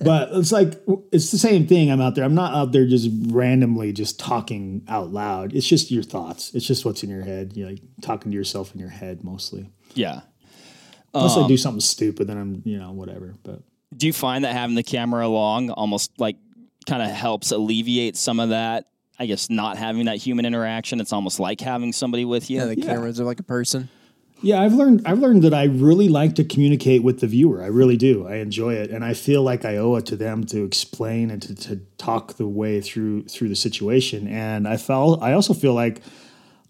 But it's like it's the same thing. I'm out there. I'm not out there just randomly just talking out loud. It's just your thoughts. It's just what's in your head. You know, like talking to yourself in your head mostly. Yeah. Unless Um, I do something stupid, then I'm you know whatever. But Do you find that having the camera along almost like kind of helps alleviate some of that? I guess not having that human interaction. It's almost like having somebody with you. yeah, the Yeah. cameras are like a person. Yeah, I've learned I've learned that I really like to communicate with the viewer. I really do. I enjoy it and I feel like I owe it to them to explain and to, to talk the way through through the situation. And I felt I also feel like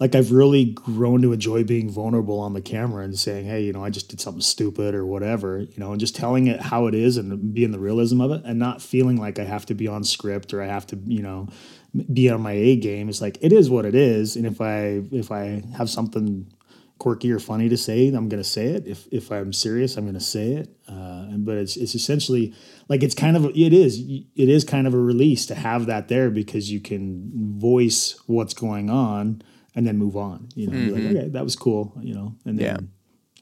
like I've really grown to enjoy being vulnerable on the camera and saying, "Hey, you know, I just did something stupid or whatever," you know, and just telling it how it is and being the realism of it and not feeling like I have to be on script or I have to, you know, be on my A game. It's like it is what it is, and if I if I have something quirky or funny to say, I'm going to say it. If if I'm serious, I'm going to say it. Uh, and but it's it's essentially like it's kind of it is it is kind of a release to have that there because you can voice what's going on and then move on. You know, be like okay, that was cool. You know, and then Yeah.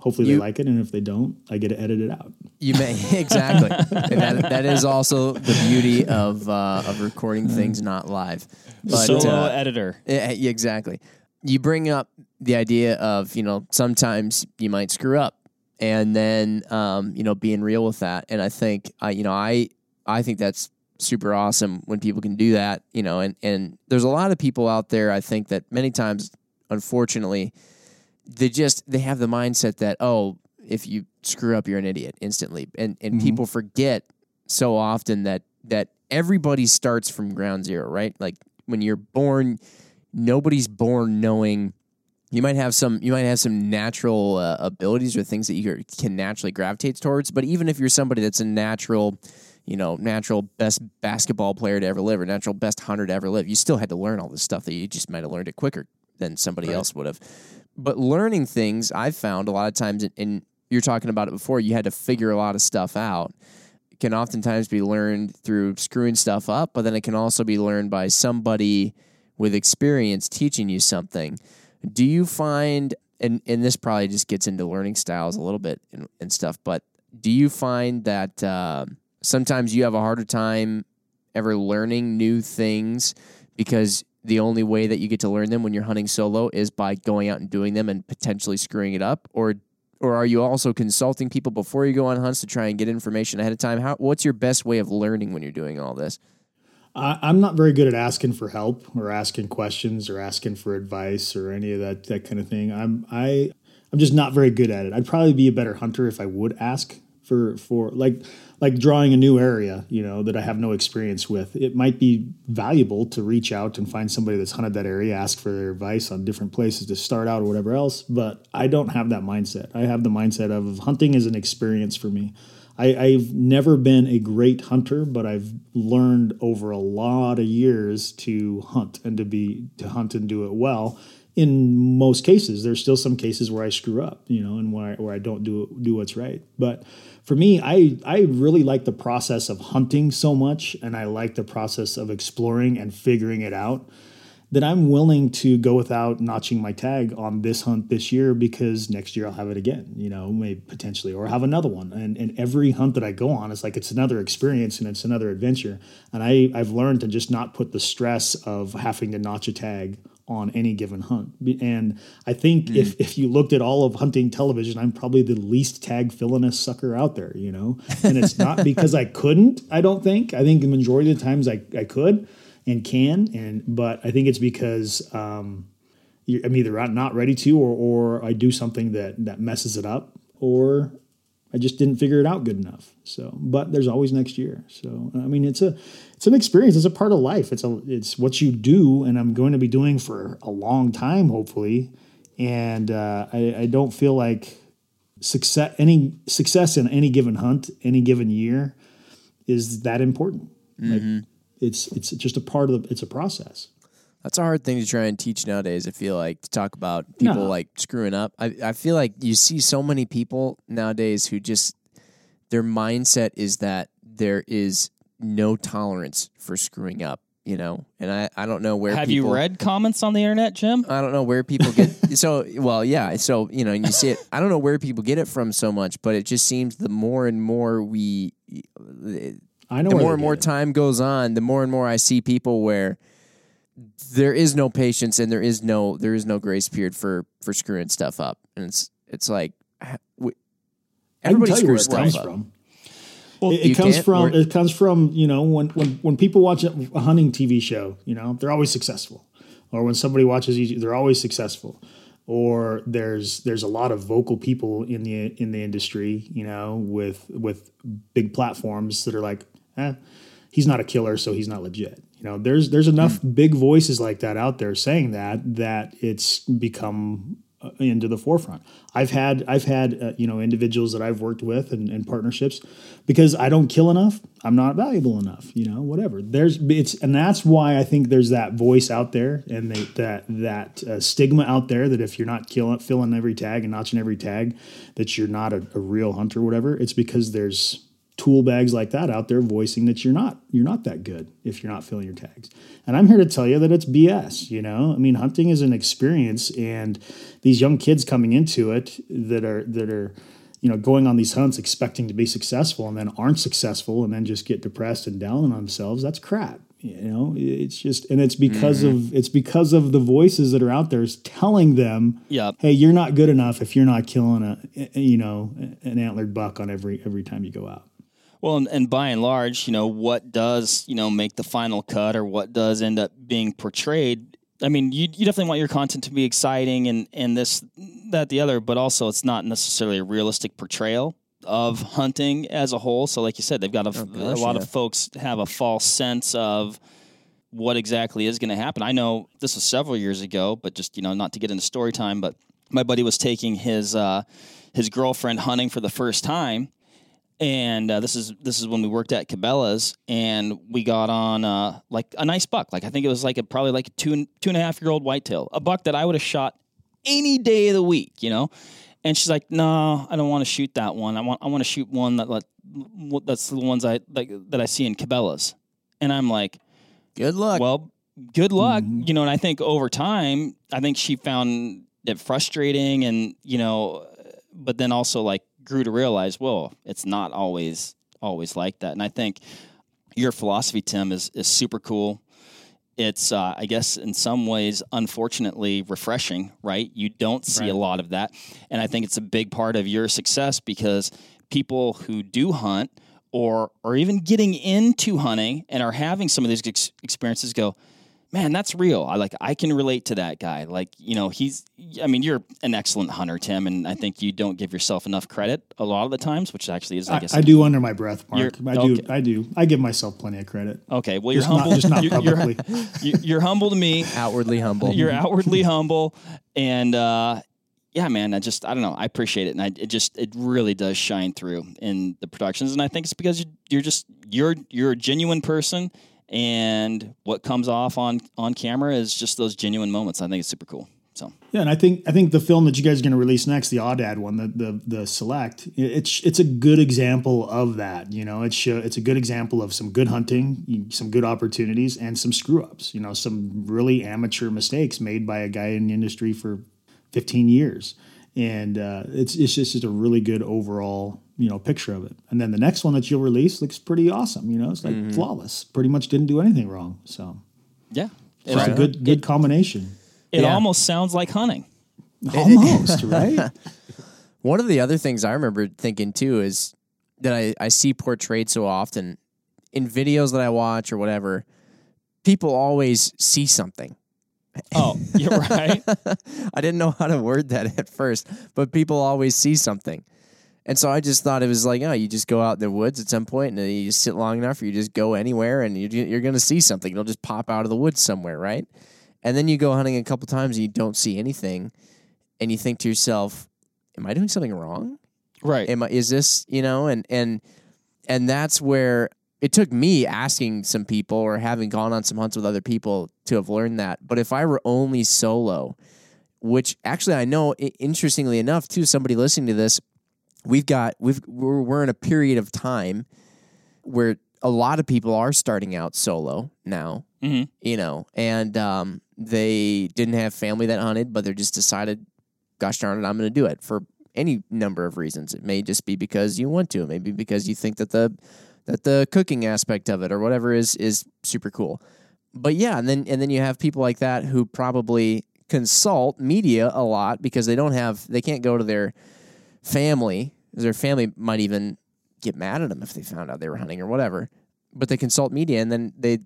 Hopefully You- they like it, and if they don't, I get to edit it out. You may exactly. That, that is also the beauty of uh, of recording things not live. But Solo uh, editor. Yeah, yeah, exactly. You bring up the idea of you know sometimes you might screw up, and then um, you know being real with that. And I think I you know I I think that's super awesome when people can do that. You know, and and there's a lot of people out there. I think that many times, unfortunately, they just they have the mindset that oh if you screw up you're an idiot instantly, and and people forget so often that that everybody starts from ground zero, right? Like when you're born, nobody's born knowing. You might have some. You might have some natural uh, abilities or things that you can naturally gravitate towards. But even if you're somebody that's a natural, you know, natural best basketball player to ever live or natural best hunter to ever live, you still had to learn all this stuff that you just might have learned it quicker than somebody else would have. But learning things, I've found a lot of times, and- you're talking about it before, you had to figure a lot of stuff out can oftentimes be learned through screwing stuff up, but then it can also be learned by somebody with experience teaching you something. Do you find, and, and this probably just gets into learning styles a little bit and, and stuff, but do you find that uh, sometimes you have a harder time ever learning new things because the only way that you get to learn them when you're hunting solo is by going out and doing them and potentially screwing it up? Or or are you also consulting people before you go on hunts to try and get information ahead of time? How what's your best way of learning when you're doing all this? I, I'm not very good at asking for help or asking questions or asking for advice or any of that that kind of thing. I'm I I'm just not very good at it. I'd probably be a better hunter if I would ask for for like like drawing a new area, you know, that I have no experience with. It might be valuable to reach out and find somebody that's hunted that area, ask for their advice on different places to start out or whatever else. But I don't have that mindset. I have the mindset of hunting is an experience for me. I, I've never been a great hunter, but I've learned over a lot of years to hunt and to be to hunt and do it well in most cases. There's still some cases where I screw up, you know, and where I, where I don't do do what's right. But for me, I I really like the process of hunting so much, and I like the process of exploring and figuring it out. That I'm willing to go without notching my tag on this hunt this year because next year I'll have it again, you know, maybe potentially, or have another one. And and every hunt that I go on, is like it's another experience and it's another adventure. And I I've learned to just not put the stress of having to notch a tag on any given hunt. And I think mm. if, if you looked at all of hunting television, I'm probably the least tag villainous sucker out there, you know? And it's not because I couldn't, I don't think. I think the majority of the times I, I could and can. And but I think it's because um, I'm either not ready to or, or I do something that, that messes it up or I just didn't figure it out good enough. So, but there's always next year. So, I mean, it's a it's an experience. It's a part of life. It's a it's what you do, and I'm going to be doing for a long time, hopefully. And uh, I, I don't feel like success any success in any given hunt, any given year, is that important. Mm-hmm. Like, it's it's just a part of the. It's a process. That's a hard thing to try and teach nowadays. I feel like to talk about people no. like screwing up. I, I feel like you see so many people nowadays who just their mindset is that there is no tolerance for screwing up, you know. And I, I don't know where Have people, you read comments on the internet, Jim? I don't know where people get so well, yeah. So, you know, and you see it I don't know where people get it from so much, but it just seems the more and more we I know the more and more time goes on, the more and more I see people where there is no patience and there is no there is no grace period for for screwing stuff up, and it's it's like everybody screws stuff up. From. Well, it, it comes from it comes from you know when when when people watch a hunting TV show, you know they're always successful, or when somebody watches, they're always successful, or there's there's a lot of vocal people in the in the industry, you know, with with big platforms that are like, eh, he's not a killer, so he's not legit. You know, there's there's enough mm. big voices like that out there saying that that it's become into the forefront. I've had I've had uh, you know individuals that I've worked with and, and, partnerships because I don't kill enough. I'm not valuable enough. You know, whatever. There's it's and that's why I think there's that voice out there and they, that that uh, stigma out there that if you're not killing filling every tag and notching every tag, that you're not a, a real hunter. Whatever. It's because there's tool bags like that out there voicing that you're not you're not that good if you're not filling your tags. And I'm here to tell you that it's BS, you know? I mean, hunting is an experience and these young kids coming into it that are that are you know going on these hunts expecting to be successful and then aren't successful and then just get depressed and down on themselves, that's crap. You know, it's just and it's because mm-hmm. of it's because of the voices that are out there telling them, yeah, hey, you're not good enough if you're not killing a you know an antlered buck on every every time you go out. Well, and, and, by and large, you know, what does, you know, make the final cut or what does end up being portrayed? I mean, you, you definitely want your content to be exciting and, and this, that, the other, but also it's not necessarily a realistic portrayal of hunting as a whole. So, like you said, they've got a, oh, gosh, a lot yeah. of folks have a false sense of what exactly is going to happen. I know this was several years ago, but just, you know, not to get into story time, but my buddy was taking his, uh, his girlfriend hunting for the first time and uh, this is this is when we worked at Cabela's, and we got on uh, like a nice buck. Like I think it was like a probably like a two two and a half year old whitetail, a buck that I would have shot any day of the week, you know. And she's like, "No, I don't want to shoot that one. I want I want to shoot one that, that's the ones I like that I see in Cabela's." And I'm like, "Good luck." Well, good luck, mm-hmm. you know. And I think over time, I think she found it frustrating, and you know, but then also like grew to realize, well, it's not always always like that. And I think your philosophy, Tim, is is super cool. It's, uh, I guess, in some ways, unfortunately, refreshing. Right? You don't see right. a lot of that, and I think it's a big part of your success because people who do hunt or or even getting into hunting and are having some of these ex- experiences go, man, that's real. I like I can relate to that guy. Like, you know, he's I mean, you're an excellent hunter, Tim, and I think you don't give yourself enough credit a lot of the times, which actually is I, I, guess I do under my breath, Mark. You're- I do. okay. I do. I give myself plenty of credit. Okay, well you're Just not, humble. just not you're, you're, publicly. you're- you're humble to me. Outwardly humble. You're outwardly humble, and uh, yeah, man. I just I don't know. I appreciate it, and I, it just it really does shine through in the productions, and I think it's because you're just you're you're a genuine person, and what comes off on on camera is just those genuine moments. I think it's super cool. So Yeah, and I think I think the film that you guys are going to release next, the Aoudad one, the the the Select, it's it's a good example of that. You know, it's it's a good example of some good hunting, some good opportunities, and some screw ups. You know, some really amateur mistakes made by a guy in the industry for 15 years, and uh, it's it's just, just a really good overall you know picture of it. And then the next one that you'll release looks pretty awesome. You know, it's like flawless. Pretty much didn't do anything wrong. So yeah, it, it's a good good combination. it Yeah. almost sounds like hunting. Almost right. One of the other things I remember thinking too is that I, I see portrayed so often in videos that I watch or whatever, people always see something. Oh, you're right. I didn't know how to word that at first, but people always see something. And so I just thought it was like, oh, you just go out in the woods at some point and you just sit long enough, or you just go anywhere and you, you're going to see something. It'll just pop out of the woods somewhere, right? And then you go hunting a couple times and you don't see anything, and you think to yourself, "Am I doing something wrong? right. Am I? Is this you know?" And and and that's where it took me asking some people or having gone on some hunts with other people to have learned that. But if I were only solo, which actually I know, interestingly enough, too, somebody listening to this, we've got we've we're, we're in a period of time where a lot of people are starting out solo now. Mhm. You know, and um, they didn't have family that hunted, but they just decided, gosh darn it, I'm going to do it for any number of reasons. It may just be because you want to, maybe because you think that the that the cooking aspect of it or whatever is is super cool. But yeah, and then and then you have people like that who probably consult media a lot because they don't have they can't go to their family. Their family might even get mad at them if they found out they were hunting or whatever. But they consult media and then they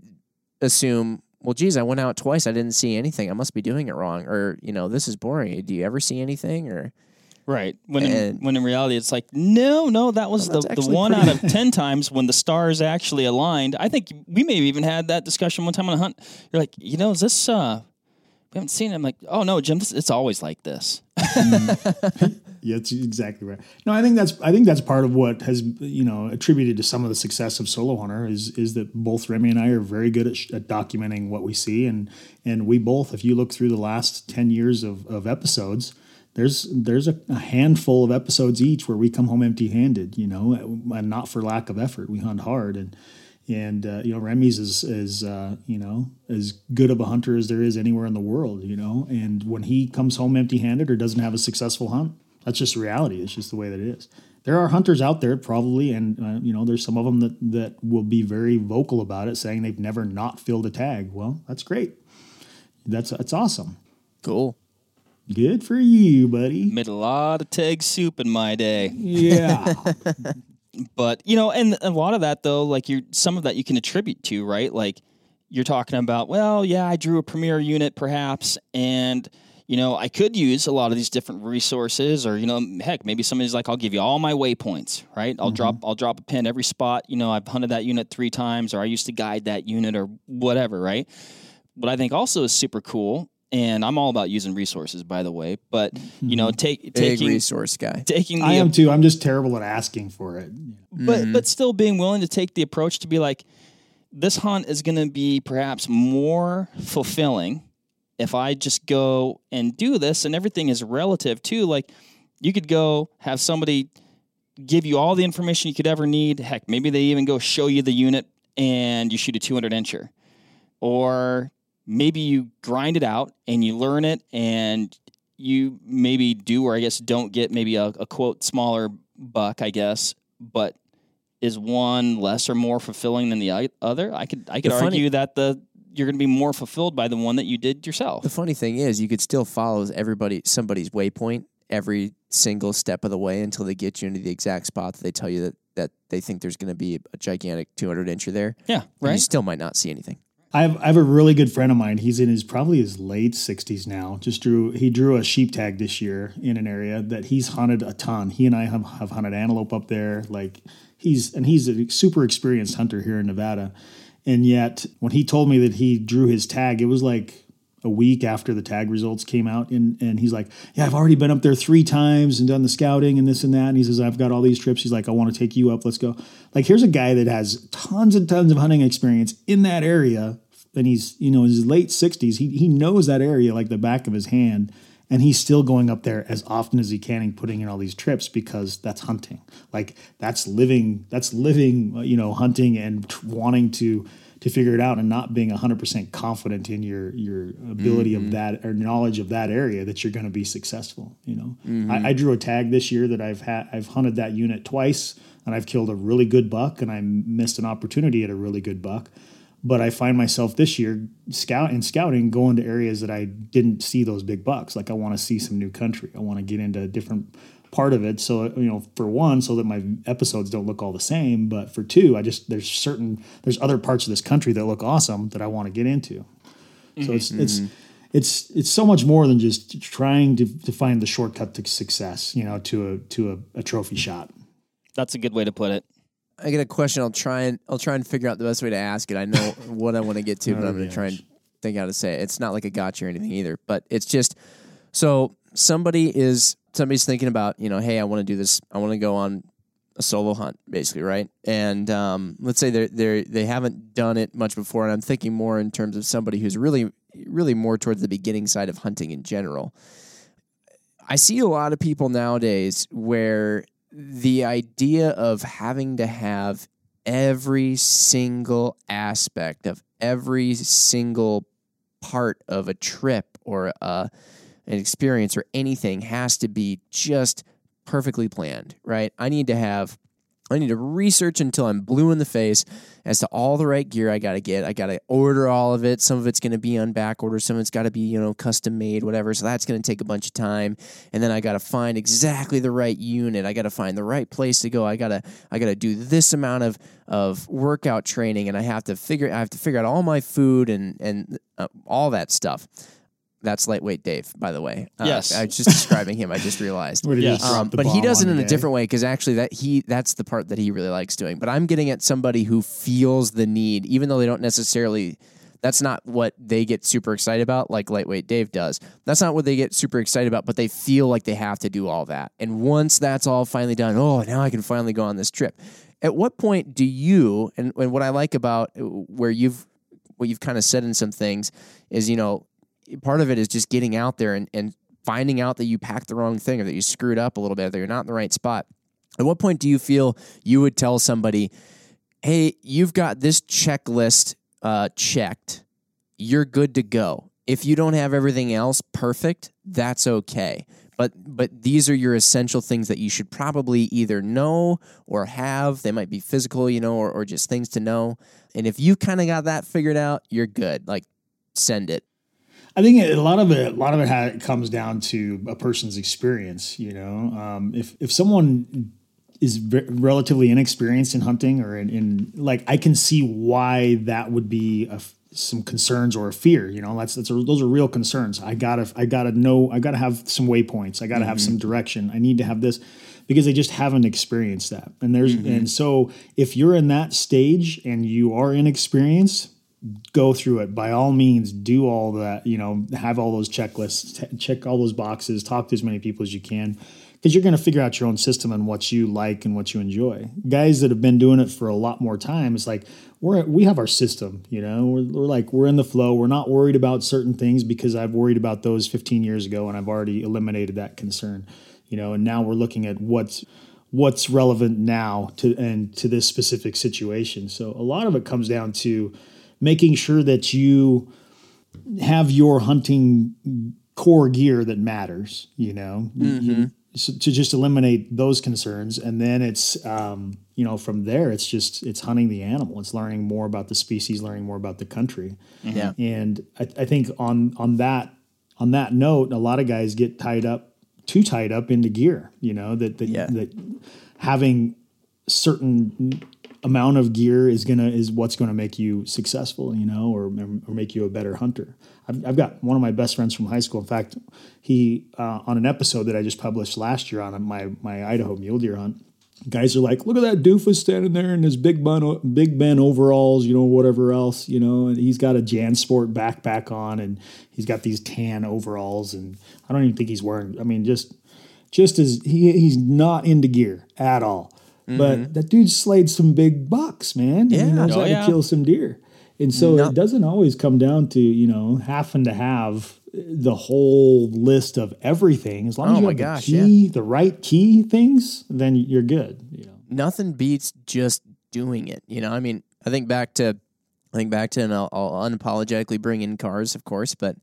assume, well, geez, I went out twice. I didn't see anything. I must be doing it wrong. Or, you know, this is boring. Do you ever see anything? Or, Right. When in, when in reality it's like no, no, that was Well, the, the one out of ten times when the stars actually aligned. I think we may have even had that discussion one time on a hunt. You're like, you know, is this uh we haven't seen it. I'm like, oh no, Jim, this, it's always like this. Yeah, that's exactly right. No, I think that's I think that's part of what has you know attributed to some of the success of Solo Hunter is is that both Remi and I are very good at, sh- at documenting what we see, and and we both, if you look through the last ten years of, of episodes, there's there's a, a handful of episodes each where we come home empty handed, you know, and not for lack of effort. We hunt hard, and and uh, you know Remi's is is uh, you know as good of a hunter as there is anywhere in the world, you know. And when he comes home empty handed or doesn't have a successful hunt, that's just reality. It's just the way that it is. There are hunters out there probably, and uh, you know, there's some of them that that will be very vocal about it, saying they've never not filled a tag. Well, that's great. That's that's awesome. cool. Good for you, buddy. Made a lot of tag soup in my day. Yeah. But you know, and a lot of that though, like you're some of that you can attribute to, right? Like you're talking about, well, yeah, I drew a premier unit perhaps, and you know, I could use a lot of these different resources, or you know, heck, maybe somebody's like, I'll give you all my waypoints, right? I'll drop, mm-hmm. I'll drop a pin every spot. You know, I've hunted that unit three times, or I used to guide that unit, or whatever, right? What I think also is super cool, and I'm all about using resources, by the way, but you know, take Big taking resource guy. taking the I am too. I'm just terrible at asking for it. but mm-hmm. but still being willing to take the approach to be like this hunt is going to be perhaps more fulfilling if I just go and do this and everything is relative too like you could go have somebody give you all the information you could ever need heck maybe they even go show you the unit and you shoot a 200 incher or maybe you grind it out and you learn it and you maybe do or I guess don't get maybe a, a quote smaller buck I guess but is one less or more fulfilling than the other? I could I could The funny- argue that the you're going to be more fulfilled by the one that you did yourself. The funny thing is, you could still follow everybody somebody's waypoint every single step of the way until they get you into the exact spot that they tell you that, that they think there's going to be a gigantic 200 incher there. Yeah, And You still might not see anything. I have, I have a really good friend of mine. He's in his probably his late sixties now. Just drew he drew a sheep tag this year in an area that he's hunted a ton. He and I have, have hunted antelope up there. Like he's and he's a super experienced hunter here in Nevada. And yet when he told me that he drew his tag, it was like a week after the tag results came out and, and he's like yeah i've already been up there three times and done the scouting and this and that and he says i've got all these trips. He's like i want to take you up let's go. Like here's a guy that has tons and tons of hunting experience in that area and he's you know in his late 60s he, he knows that area like the back of his hand and he's still going up there as often as he can and putting in all these trips because that's hunting. Like that's living that's living uh, you know hunting and wanting to to figure it out and not being 100% confident in your your ability mm-hmm. of that or knowledge of that area that you're going to be successful you know mm-hmm. I, I, drew a tag this year that i've had i've hunted that unit twice and i've killed a really good buck and i missed an opportunity at a really good buck but i find myself this year scout and scouting going to areas that i didn't see those big bucks like i want to see some new country i want to get into different part of it. So you know, for one, so that my episodes don't look all the same, but for two, I just there's certain there's other parts of this country that look awesome that I want to get into. Mm-hmm. So it's it's mm-hmm. it's it's so much more than just trying to, to find the shortcut to success. You know, to a to a, a trophy shot. That's a good way to put it. I get a question. I'll try and I'll try and figure out the best way to ask it. I know what I want to get to, but oh, I'm going to try and think how to say it. It's not like a gotcha or anything either, but it's just so somebody is somebody's thinking about, you know, hey, I want to do this. I want to go on a solo hunt, basically, right? And um, let's say they they they haven't done it much before, and I'm thinking more in terms of somebody who's really really more towards the beginning side of hunting in general. I see a lot of people nowadays where the idea of having to have every single aspect of every single part of a trip or a an experience or anything has to be just perfectly planned, right? I need to have I need to research until I'm blue in the face as to all the right gear I got to get. I got to order all of it. Some of it's going to be on back order. Some of it's got to be, you know, custom made, whatever. So that's going to take a bunch of time. And then I got to find exactly the right unit. I got to find the right place to go. I got to, I got to do this amount of, of workout training and I have to figure, I have to figure out all my food and, and uh, all that stuff. That's lightweight Dave, by the way. Uh, yes, I was just describing him. I just realized. yes, um, but he does it in a different way because actually that he that's the part that he really likes doing. But I'm getting at somebody who feels the need, even though they don't necessarily. That's not what they get super excited about, like lightweight Dave does. That's not what they get super excited about, but they feel like they have to do all that. And once that's all finally done, oh, now I can finally go on this trip. At what point do you? And, and what I like about uh, where you've what you've kind of said in some things is, you know, part of it is just getting out there and, and finding out that you packed the wrong thing or that you screwed up a little bit, that you're not in the right spot. At what point do you feel you would tell somebody, hey, you've got this checklist uh, checked, you're good to go. If you don't have everything else perfect, that's okay. But but these are your essential things that you should probably either know or have. They might be physical, you know, or, or just things to know. And if you kind of got that figured out, you're good. Like send it. I think a lot of it, a lot of it ha- comes down to a person's experience. You know, um, if if someone is v- relatively inexperienced in hunting or in, in, like, I can see why that would be a, some concerns or a fear. You know, that's that's a, those are real concerns. I gotta I gotta know. I gotta have some waypoints. I gotta mm-hmm. have some direction. I need to have this because they just haven't experienced that. And there's mm-hmm. and so if you're in that stage and you are inexperienced go through it by all means do all that you know have all those checklists t- check all those boxes talk to as many people as you can because you're going to figure out your own system and what you like and what you enjoy. Guys that have been doing it for a lot more time it's like we're we have our system you know? We're, we're like we're in the flow. We're not worried about certain things because i've worried about those 15 years ago and i've already eliminated that concern you know? And now we're looking at what's what's relevant now to and to this specific situation. So a lot of it comes down to making sure that you have your hunting core gear that matters, you know, mm-hmm. so to just eliminate those concerns. And then it's, um, you know, from there, it's just, it's hunting the animal. It's learning more about the species, learning more about the country. Mm-hmm. Yeah. And I, I think on, on that, on that note, a lot of guys get tied up, too tied up into gear, you know, that, that, yeah. that having certain amount of gear is gonna is what's going to make you successful, you know, or or make you a better hunter. I've, I've got one of my best friends from high school. In fact, he uh, on an episode that I just published last year on my my Idaho mule deer hunt. Guys are like, look at that doofus standing there in his big ben, big Ben overalls, you know, whatever else, you know, and he's got a JanSport backpack on, and he's got these tan overalls, and I don't even think he's wearing. I mean, just just as he he's not into gear at all. But mm-hmm. that dude slayed some big bucks, man. and Yeah. he knows Oh, how yeah. to kill some deer. And so No- it doesn't always come down to, you know, having to have the whole list of everything. As long Oh as you my have gosh, the key, the right key things, then you're good. You know. nothing beats just doing it. You know, I mean, I think back to, I think back to, and I'll, I'll unapologetically bring in cars, of course, but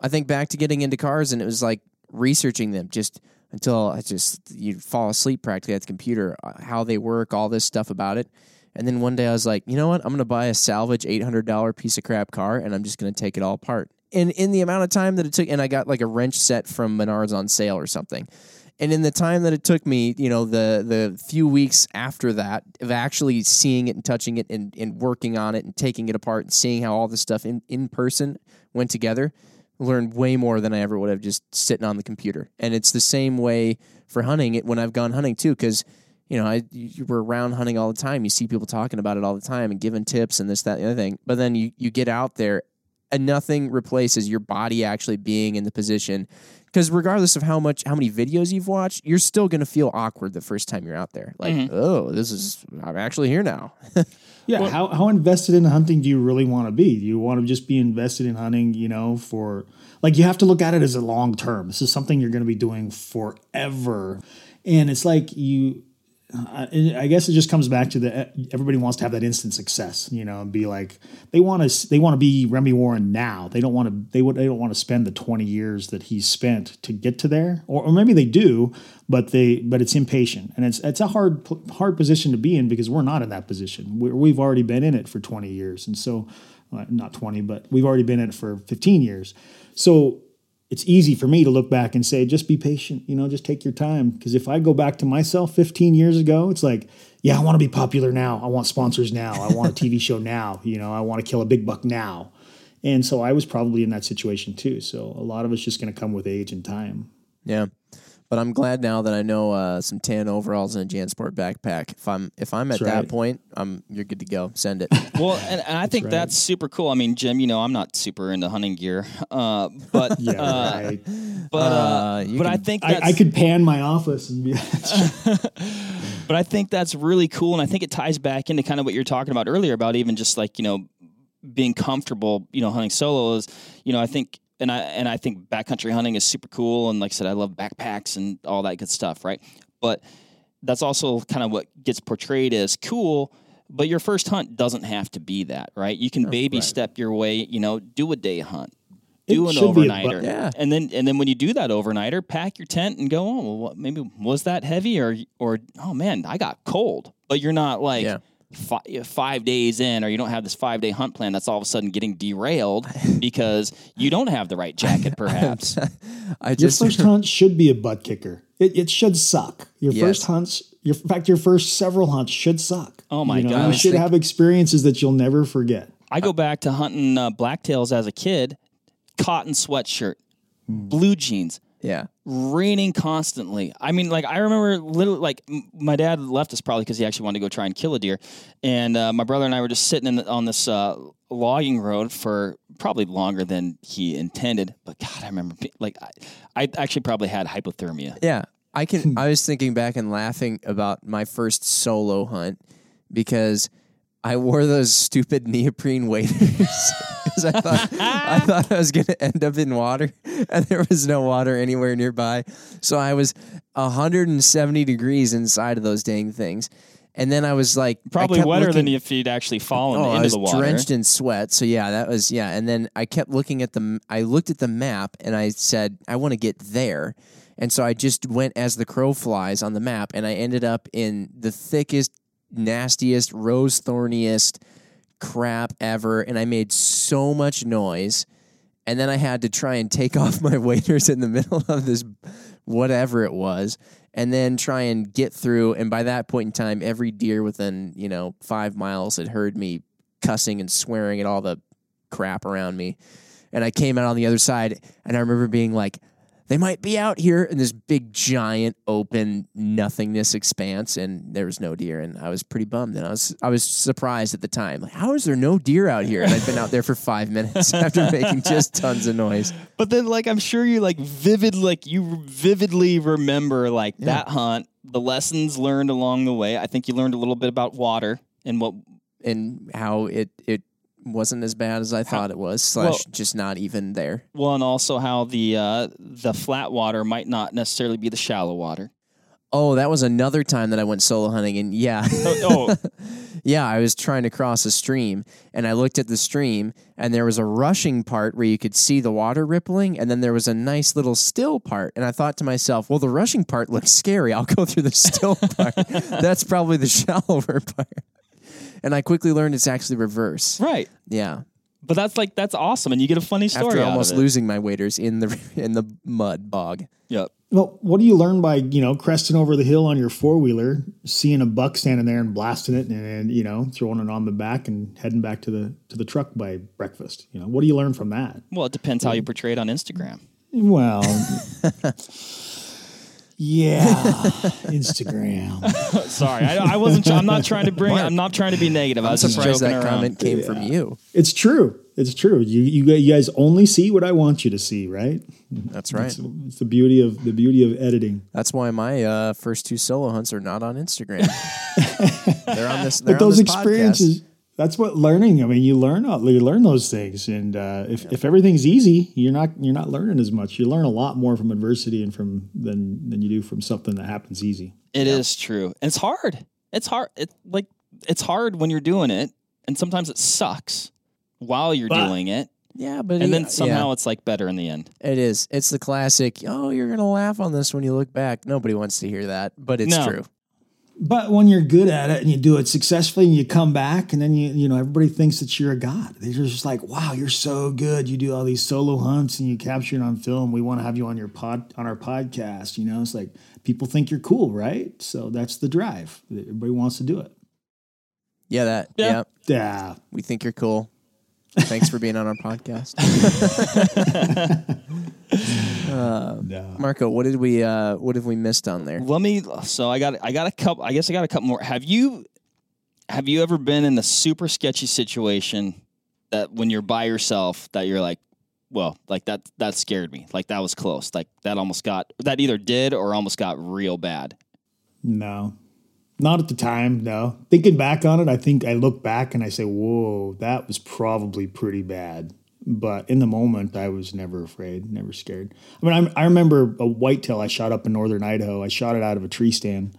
I think back to getting into cars, and it was like researching them just until I just you fall asleep practically at the computer, uh, how they work, all this stuff about it. And then one day I was like, you know what? I'm going to buy a salvage $800 piece of crap car and I'm just going to take it all apart. And in the amount of time that it took, and I got like a wrench set from Menards on sale or something. And in the time that it took me, you know, the the few weeks after that of actually seeing it and touching it and, and working on it and taking it apart and seeing how all this stuff in, in person went together, learned way more than I ever would have just sitting on the computer. And it's the same way for hunting it when I've gone hunting too, because you know, I you were around hunting all the time. You see people talking about it all the time and giving tips and this, that, and the other thing. But then you you get out there and nothing replaces your body actually being in the position. Because regardless of how much how many videos you've watched, you're still gonna feel awkward the first time you're out there. Like, mm-hmm. oh, this is I'm actually here now. Yeah. how, how invested in hunting do you really want to be? Do you want to just be invested in hunting, you know, for like you have to look at it as a long term. This is something you're going to be doing forever. And it's like you, I I guess it just comes back to the everybody wants to have that instant success, you know, and be like they want to they want to be Remi Warren now. They don't want to they would they don't want to spend the twenty years that he's spent to get to there, or, or maybe they do, but they but it's impatient and it's it's a hard hard position to be in because we're not in that position. We're, we've already been in it for twenty years, and so not twenty, but we've already been in it for fifteen years. So it's easy for me to look back and say, just be patient, you know, just take your time. Because if I go back to myself 15 years ago, it's like, yeah, I want to be popular now. I want sponsors now. I want a TV show now. You know, I want to kill a big buck now. And so I was probably in that situation too. So a lot of it's just going to come with age and time. Yeah. But I'm glad now that I know uh, some tan overalls and a JanSport backpack. If I'm if I'm at That's that right. point, I'm you're good to go. Send it. Well, and, and I think right. that's super cool. I mean, Jim, you know, I'm not super into hunting gear, uh, but Yeah, uh, right. but uh, Uh, you but I can- think I, I could pan my office and be but I think that's really cool, and I think it ties back into kind of what you're talking about earlier about even just like you know being comfortable, you know, hunting solo is, you know, I think. And I and I think backcountry hunting is super cool, and like I said, I love backpacks and all that good stuff, right? But that's also kind of what gets portrayed as cool. But your first hunt doesn't have to be that, right? You can baby step your way, you know, do a day hunt, do It an a bu- overnighter, Yeah. and then and then when you do that overnighter, pack your tent and go. Oh, well, what, maybe was that heavy or or oh man, I got cold. But you're not like Yeah. Fi- five days in, or you don't have this five day hunt plan that's all of a sudden getting derailed because you don't have the right jacket, perhaps. I Your first hunt should be a butt kicker. It, it should suck. Your Yes. first hunts, your, in fact, your first several hunts should suck. Oh my you know, gosh. You should have experiences that you'll never forget. I go back to hunting uh, blacktails as a kid, cotton sweatshirt, blue jeans, yeah. Raining constantly. I mean, like I remember, literally, like m- my dad left us probably because he actually wanted to go try and kill a deer, and uh, my brother and I were just sitting in the, on this uh, logging road for probably longer than he intended. But God, I remember, be- like I, I actually probably had hypothermia. Yeah. I can I was thinking back and laughing about my first solo hunt because I wore those stupid neoprene waders because I thought I thought I was going to end up in water and there was no water anywhere nearby. So I was 170 degrees inside of those dang things. And then I was like Probably wetter than looking- if you'd actually fallen Oh, into I was the water. drenched in sweat. So yeah, that was yeah. And then I kept looking at the. I looked at the map and I said, I want to get there. And so I just went as the crow flies on the map, and I ended up in the thickest, nastiest, rose thorniest crap ever. And I made so much noise. And then I had to try and take off my waders in the middle of this, whatever it was. and then try and get through. And by that point in time, every deer within you know five miles had heard me cussing and swearing at all the crap around me. And I came out on the other side, and I remember being like, they might be out here in this big, giant, open nothingness expanse, and there was no deer. And I was pretty bummed. And I was, I was surprised at the time. Like, how is there no deer out here? And I'd been out there for five minutes after making just tons of noise. But then, like, I'm sure you like vivid, like you vividly remember like that hunt, the lessons learned along the way. I think you learned a little bit about water and what. And how it, it wasn't as bad as I thought it was, slash, Well- just not even there. Well, and also how the uh, the flat water might not necessarily be the shallow water. Oh, that was another time that I went solo hunting, and yeah, Oh, yeah, I was trying to cross a stream, and I looked at the stream, and there was a rushing part where you could see the water rippling, and then there was a nice little still part, and I thought to myself, well, the rushing part looks scary. I'll go through the still part. That's probably the shallower part. And I quickly learned it's actually reverse. right. Yeah, But that's like that's awesome, and you get a funny story after out almost of it. losing my waders in the in the mud bog. Yep. Well, what do you learn by you know cresting over the hill on your four wheeler, seeing a buck standing there and blasting it, and you know throwing it on the back and heading back to the to the truck by breakfast? You know, what do you learn from that? Well, it depends how you portray it on Instagram. Well, yeah, Instagram. Sorry, I, I wasn't. I'm not trying to bring. I'm not trying to be negative. I was just Surprised joking that around. comment came from you. It's true. It's true. You, you you guys only see what I want you to see, right? That's right. It's, it's the beauty of the beauty of editing. That's why my uh, first two solo hunts are not on Instagram. they're on this. They're But on those this podcast. Experiences, that's what learning. I mean, you learn you learn those things, and uh, if, if everything's easy, you're not you're not learning as much. You learn a lot more from adversity and from than than you do from something that happens easy. It is true. It's hard. It's hard. It like it's hard when you're doing it, and sometimes it sucks while you're But- doing it, Yeah, but and it- then somehow yeah, it's like better in the end. it is. It's the classic. Oh, you're gonna laugh on this when you look back. Nobody wants to hear that, but it's No. true. But when you're good at it and you do it successfully, and you come back, and then you you know everybody thinks that you're a god. They're just like, wow, you're so good. You do all these solo hunts and you capture it on film. We want to have you on your pod on our podcast. You know, it's like people think you're cool, right? So that's the drive. Everybody wants to do it. Yeah, that. Yeah. Yeah, Yeah. we think you're cool. Thanks for being on our podcast, No. Marco. What did we? Uh, what have we missed on there? Let me. So I got. I got a couple. I guess I got a couple more. Have you? Have you ever been in the super sketchy situation that when you're by yourself that you're like, well, like that that scared me. Like that was close. Like that almost got that either did or almost got real bad. No, not at the time. No, thinking back on it, I think I look back and I say, "Whoa, that was probably pretty bad." But in the moment, I was never afraid, never scared. I mean, I, I remember a whitetail I shot up in northern Idaho. I shot it out of a tree stand,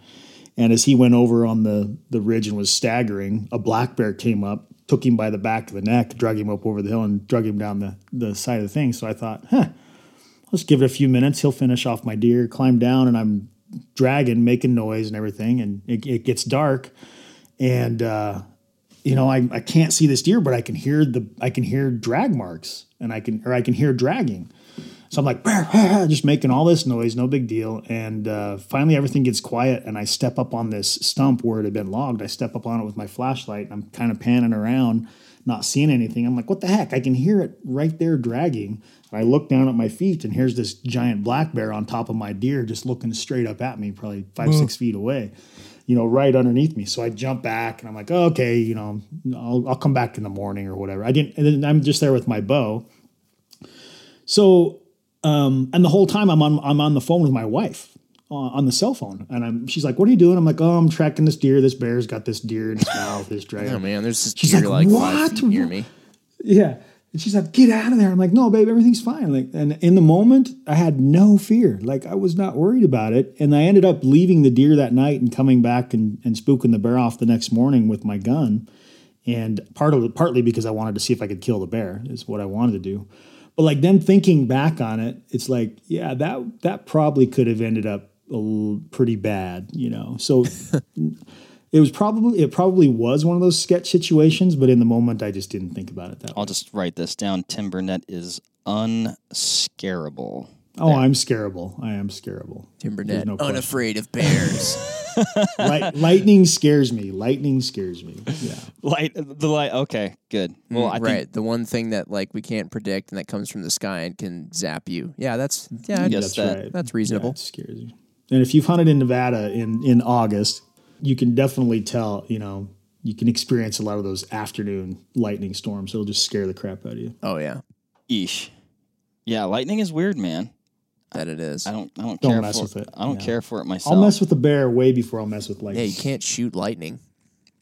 and as he went over on the the ridge and was staggering, a black bear came up, took him by the back of the neck, drug him up over the hill, and drug him down the the side of the thing. So I thought, huh, let's give it a few minutes. He'll finish off my deer, climb down, and I'm dragging, making noise and everything. And it, it gets dark, and uh, you know I, I can't see this deer, but I can hear the I can hear drag marks, and I can or I can hear dragging. So I'm like, ah," just making all this noise, no big deal. And uh, finally, everything gets quiet, and I step up on this stump where it had been logged. I step up on it with my flashlight, and I'm kind of panning around, not seeing anything. I'm like, what the heck? I can hear it right there dragging. And I look down at my feet, and here's this giant black bear on top of my deer, just looking straight up at me, probably five, six feet away, you know, right underneath me. So I jump back, and I'm like, oh, okay, you know, I'll, I'll come back in the morning or whatever. I didn't, and then I'm just there with my bow. So um, and the whole time I'm on I'm on the phone with my wife uh, on the cell phone, and I'm she's like, "What are you doing?" I'm like, "Oh, I'm tracking this deer. This bear's got this deer in his mouth. This dragon." Oh man, there's this She's deer like, like, "What? near me. Yeah. And she's like, get out of there. I'm like, no, babe, everything's fine. Like, and in the moment, I had no fear. Like, I was not worried about it. And I ended up leaving the deer that night and coming back and, and spooking the bear off the next morning with my gun. And part of partly because I wanted to see if I could kill the bear is what I wanted to do. But like then thinking back on it, it's like, yeah, that that probably could have ended up pretty bad, you know. So it was probably it probably was one of those sketch situations, but in the moment I just didn't think about it that. I'll just write this down. Tim Burnett is unscarable. Oh, I'm scareable. I am scareable. Tim There's Burnett, no question. unafraid of bears. Light, lightning scares me. Lightning scares me. Yeah. Light the light. Okay, good. Well, I Mm, right, think the one thing that like we can't predict and that comes from the sky and can zap you. Yeah, that's yeah, I Yes, guess that- right. that's Yeah, reasonable. it scares you. And if you've hunted in Nevada in in August, you can definitely tell. You know, you can experience a lot of those afternoon lightning storms. It'll just scare the crap out of you. Oh yeah, Eesh. Yeah, lightning is weird, man. that it is. I don't. I don't, Don't care mess for with it. I don't Yeah. care for it myself. I'll mess with the bear way before I'll mess with lightning. Yeah, you can't shoot lightning.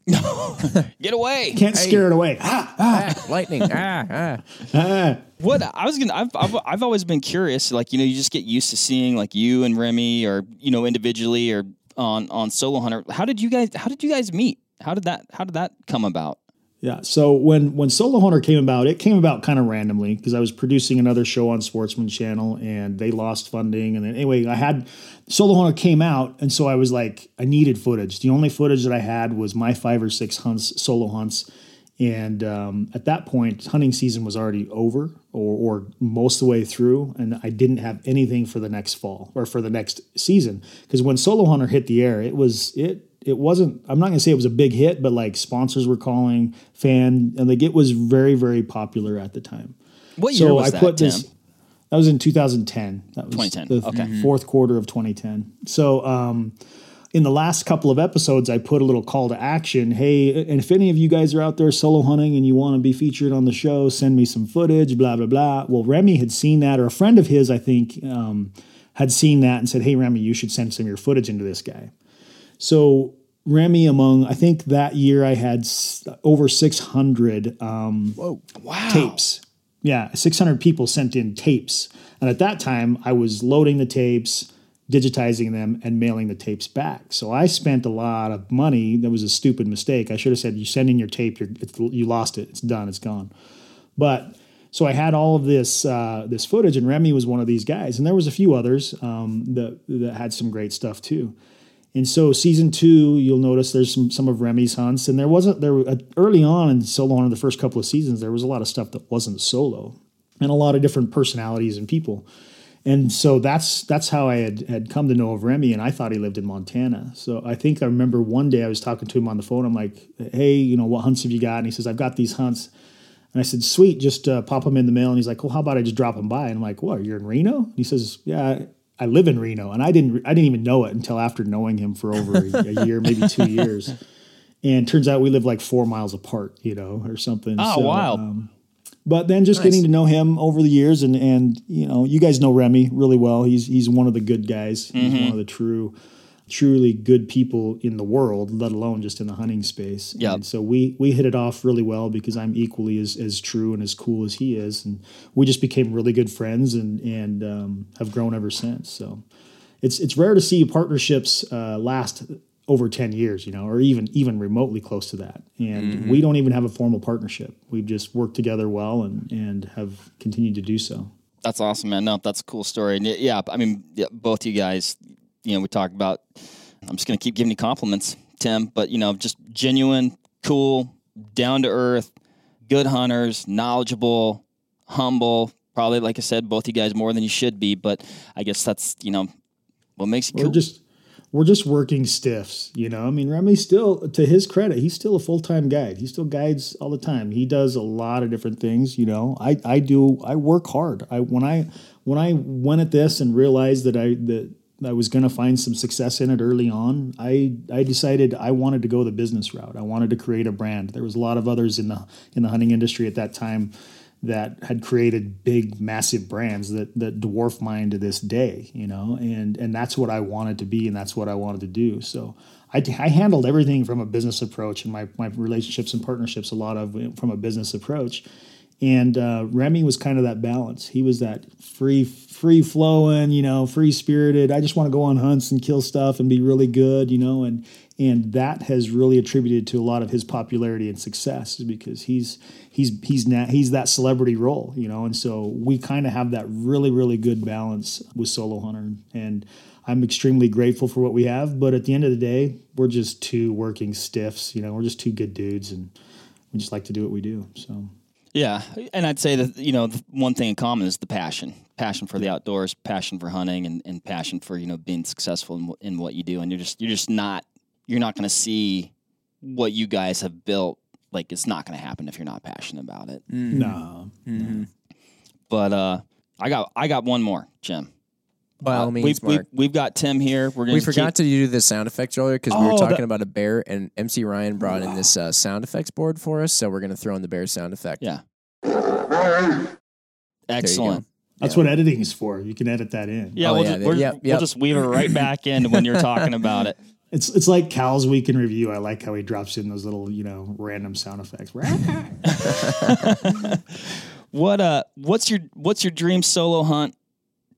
No, get away. Can't scare it away. Ah, ah, lightning. Ah, ah. ah. What I was gonna, I've, I've, I've always been curious. Like you know, you just get used to seeing like you and Remi, or you know, individually or on on Solo Hunter. How did you guys? How did you guys meet? How did that? How did that come about? Yeah. So when when Solo Hunter came about, it came about kind of randomly because I was producing another show on Sportsman Channel and they lost funding. And then anyway, I had Solo Hunter came out, and so I was like, I needed footage. The only footage that I had was my five or six hunts, solo hunts. And um, at that point, hunting season was already over or, or most of the way through. And I didn't have anything for the next fall or for the next season. Because when Solo Hunter hit the air, it was, it, it wasn't, I'm not going to say it was a big hit, but like sponsors were calling, fan, and like it was very, very popular at the time. What year was I that, Tim? That was in 2010. That was 2010, The okay. fourth quarter of 2010. So, um, in the last couple of episodes, I put a little call to action. Hey, and if any of you guys are out there solo hunting and you want to be featured on the show, send me some footage, blah, blah, blah. Well, Remi had seen that, or a friend of his, I think, um, had seen that and said, Hey, Remi, you should send some of your footage into this guy. So, Remi, among, I think that year I had over 600 um, Wow. tapes. Yeah, 600 people sent in tapes. And at that time, I was loading the tapes, digitizing them, and mailing the tapes back. So I spent a lot of money. That was a stupid mistake. I should have said, "You send in your tape. You lost it. It's done. It's gone." But so I had all of this uh, this footage, and Remi was one of these guys, and there was a few others um, that that had some great stuff too. And so season two, you'll notice there's some some of Remi's hunts, and there wasn't there uh, early on in solo in the first couple of seasons there was a lot of stuff that wasn't solo, and a lot of different personalities and people. And so that's that's how I had, had come to know of Remi, and I thought he lived in Montana. So I think I remember one day I was talking to him on the phone. I'm like, "Hey, you know, what hunts have you got?" And he says, "I've got these hunts." And I said, "Sweet, just uh, pop them in the mail." And he's like, "Well, how about I just drop them by?" And I'm like, "What? You're in Reno?" And he says, "Yeah, I live in Reno." And I didn't I didn't even know it until after knowing him for over a, a year, maybe two years. And turns out we live like four miles apart, you know, or something. Oh, So, wow. um, but then just getting to know him over the years and and you know you guys know Remi really well. He's he's one of the good guys. He's Mm-hmm. one of the true truly good people in the world let alone just in the hunting space. Yeah. so we we hit it off really well because I'm equally as as true and as cool as he is. And we just became really good friends and and um, have grown ever since. So it's it's rare to see partnerships uh, last over 10 years you know or even even remotely close to that and mm-hmm. we don't even have a formal partnership we've just worked together well and and have continued to do so That's awesome, man. No, that's a cool story. And yeah, I mean, yeah, both you guys, you know, we talked about. I'm just gonna keep giving you compliments, Tim. But you know, just genuine, cool, down to earth, good hunters, knowledgeable, humble. Probably, like I said, both you guys more than you should be. But I guess that's you know what makes you cool. just we're just working stiffs you know i mean Remi still to his credit he's still a full-time guide he still guides all the time he does a lot of different things you know i i do i work hard i when i when i went at this and realized that i that I was going to find some success in it early on. I, I decided I wanted to go the business route. I wanted to create a brand. There was a lot of others in the in the hunting industry at that time that had created big, massive brands that that dwarf mine to this day. You know, and and that's what I wanted to be, and that's what I wanted to do. So I, I handled everything from a business approach, and my my relationships and partnerships a lot of from a business approach. And uh, Remi was kind of that balance. He was that free, free flowing, you know, free spirited. I just want to go on hunts and kill stuff and be really good, you know, and and that has really attributed to a lot of his popularity and success, is because he's he's he's na- he's that celebrity role, you know, and so we kind of have that really really good balance with Solo Hunter, and I'm extremely grateful for what we have. But at the end of the day, we're just two working stiffs, you know, we're just two good dudes, and we just like to do what we do. So. Yeah, and I'd say that you know the one thing in common is the passion. passion for the outdoors, passion for hunting, and, and passion for you know being successful in, in what you do. And you're just you're just not you're not going to see what you guys have built. Like it's not going to happen if you're not passionate about it. No, But uh, I got I got one more, Jim. By all Uh, means, we've, Mark. we've, we've got Tim here. We're gonna We forgot keep- to do the sound effects earlier because we were Oh, talking that- about a bear, and MC Ryan brought in this uh, sound effects board for us. So we're going to throw in the bear sound effect. Yeah. Excellent. that's what editing is for. You can edit that in. Yeah, Oh, we'll, yeah, just, there- we're, yep, we'll just weave it right back in when you're talking about it. It's it's like Cal's week in review. I like how he drops in those little you know random sound effects. What uh what's your what's your dream solo hunt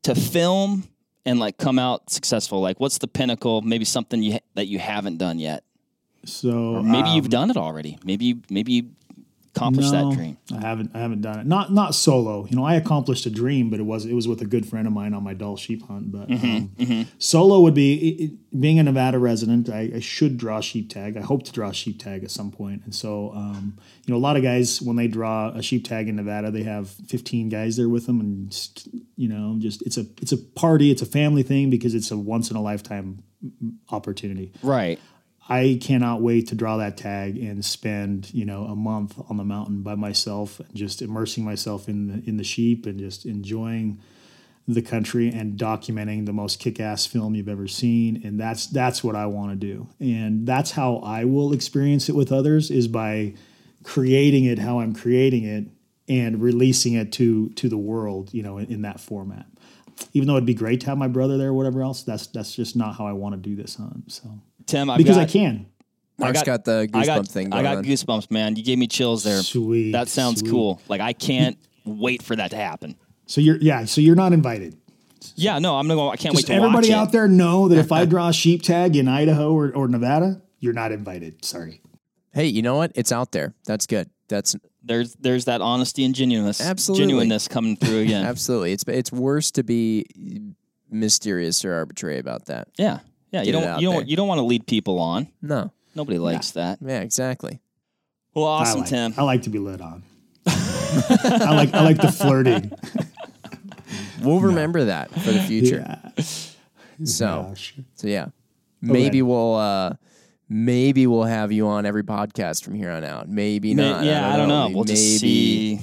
to film and like come out successful? Like what's the pinnacle? Maybe something you that you haven't done yet. so Or maybe um, you've done it already. Maybe you maybe you accomplished no, that dream. I haven't. I haven't done it. Not not solo. You know, I accomplished a dream, but it was it was with a good friend of mine on my Dall sheep hunt. But Mm-hmm, um, solo would be it, it- being a Nevada resident. I, I should draw sheep tag. I hope to draw sheep tag at some point. And so, um, you know, a lot of guys when they draw a sheep tag in Nevada, they have 15 guys there with them, and just, you know, just it's a it's a party. It's a family thing because it's a once in a lifetime opportunity. Right. I cannot wait to draw that tag and spend you know a month on the mountain by myself just immersing myself in the in the sheep and just enjoying the country and documenting the most kick-ass film you've ever seen. And that's that's what I want to do. And that's how I will experience it with others is by creating it how I'm creating it and releasing it to to the world you know in, in that format. Even though it'd be great to have my brother there or whatever else that's that's just not how I want to do this hunt so Tim, I've because got, I can Mark's got, the goosebump I got, thing I got on. goosebumps, man. You gave me chills there. Sweet, That sounds sweet. cool. Like I can't wait for that to happen. So you're yeah, so you're not invited. Yeah, no, I'm gonna go. I can't wait to everybody watch out it. there know that if I draw a sheep tag in Idaho or, or Nevada, you're not invited. Sorry. hey, you know what? It's out there. That's good. That's There's there's that honesty and genuineness, Absolutely. genuineness coming through again. absolutely. It's it's worse to be mysterious or arbitrary about that. Yeah, yeah. You Get it don't out you don't there. you don't want to lead people on. No. Nobody likes that. Yeah, exactly. Well, I awesome, like, Tim. I like to be led on. I like I like the flirting. We'll remember that for the future. Yeah. So Gosh. so yeah. Maybe we'll uh maybe we'll have you on every podcast from here on out. Maybe May- not. yeah, I don't know. We'll maybe. just see.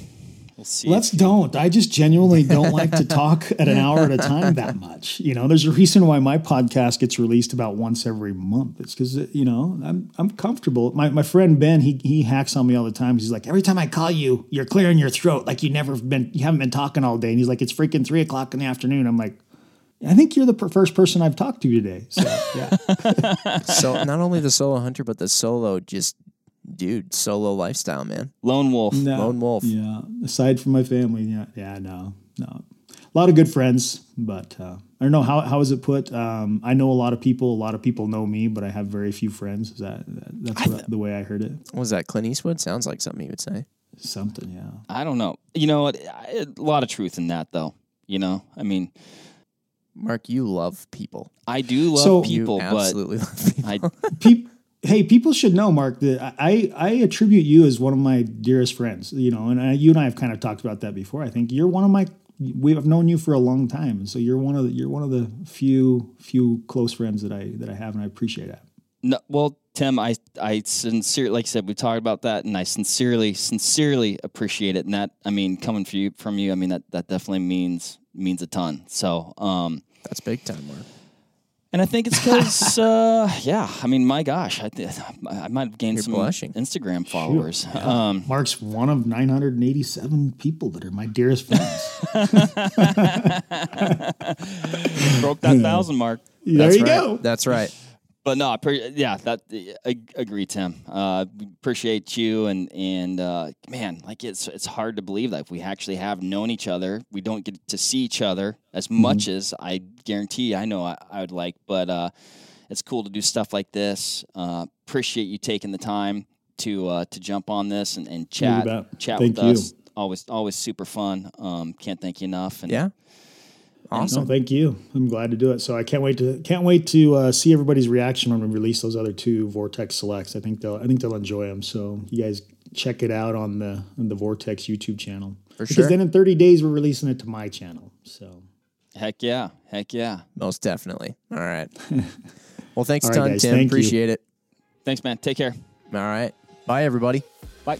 We'll see. Let's don't. I just genuinely don't like to talk at an hour at a time that much. You know, there's a reason why my podcast gets released about once every month. It's because you know I'm I'm comfortable. My my friend Ben he he hacks on me all the time. He's like, every time I call you, you're clearing your throat like you never been you haven't been talking all day. And he's like, it's freaking three o'clock in the afternoon. I'm like. I think you're the per- first person I've talked to today. So yeah, So not only the solo hunter, but the solo just dude, solo lifestyle, man. Lone Wolf. No. Lone wolf. Yeah, aside from my family, yeah, yeah, no, no, a lot of good friends, but uh, I don't know how how is it put. Um, I know a lot of people. A lot of people know me, but I have very few friends. Is that, that that's what, the way I heard it? Was that Clint Eastwood? Sounds like something you would say. Something, yeah. I don't know. You know what? I- A lot of truth in that, though. You know, I mean, Mark, you love people. I do love So- You people, but absolutely love people. I Peop hey, people should know, Mark, that I I attribute you as one of my dearest friends. You know, and I, you and I have kind of talked about that before. I think you're one of my. We have known you for a long time, so you're one of the you're one of the few few close friends that I that I have, and I appreciate that. No, well, Tim, I I sincerely, like I said, we talked about that, and I sincerely, sincerely appreciate it. And that, I mean, coming from you, from you, I mean that that definitely means means a ton. So, um, That's big time, Mark. And I think it's because, uh, yeah, I mean, my gosh, I th- I might have gained You're some blushing. Instagram followers. Um, Mark's one of 987 people that are my dearest friends. broke that thousand mark. there That's you right. go. That's right. But no, I pre- yeah, that I agree, Tim. Uh, appreciate you and and uh, man, like it's it's hard to believe that if we actually have known each other, we don't get to see each other as much as I guarantee I know I, I would like. But uh, it's cool to do stuff like this. Uh, appreciate you taking the time to uh, to jump on this and, and chat chat Thank with you. us. Always always super fun. Um, can't thank you enough. And Yeah. No, Awesome. thank you. I'm glad to do it. So I can't wait to can't wait to uh, see everybody's reaction when we release those other two Vortex selects. I think they'll I think they'll enjoy them. So you guys check it out on the on the Vortex YouTube channel. For because sure. then in 30 days we're releasing it to my channel. So Heck yeah. Heck yeah. Most definitely. All right. Well, thanks a All right, ton, guys. Tim. Thank you. Appreciate it. Thanks, man. Take care. All right. Bye, everybody. Bye.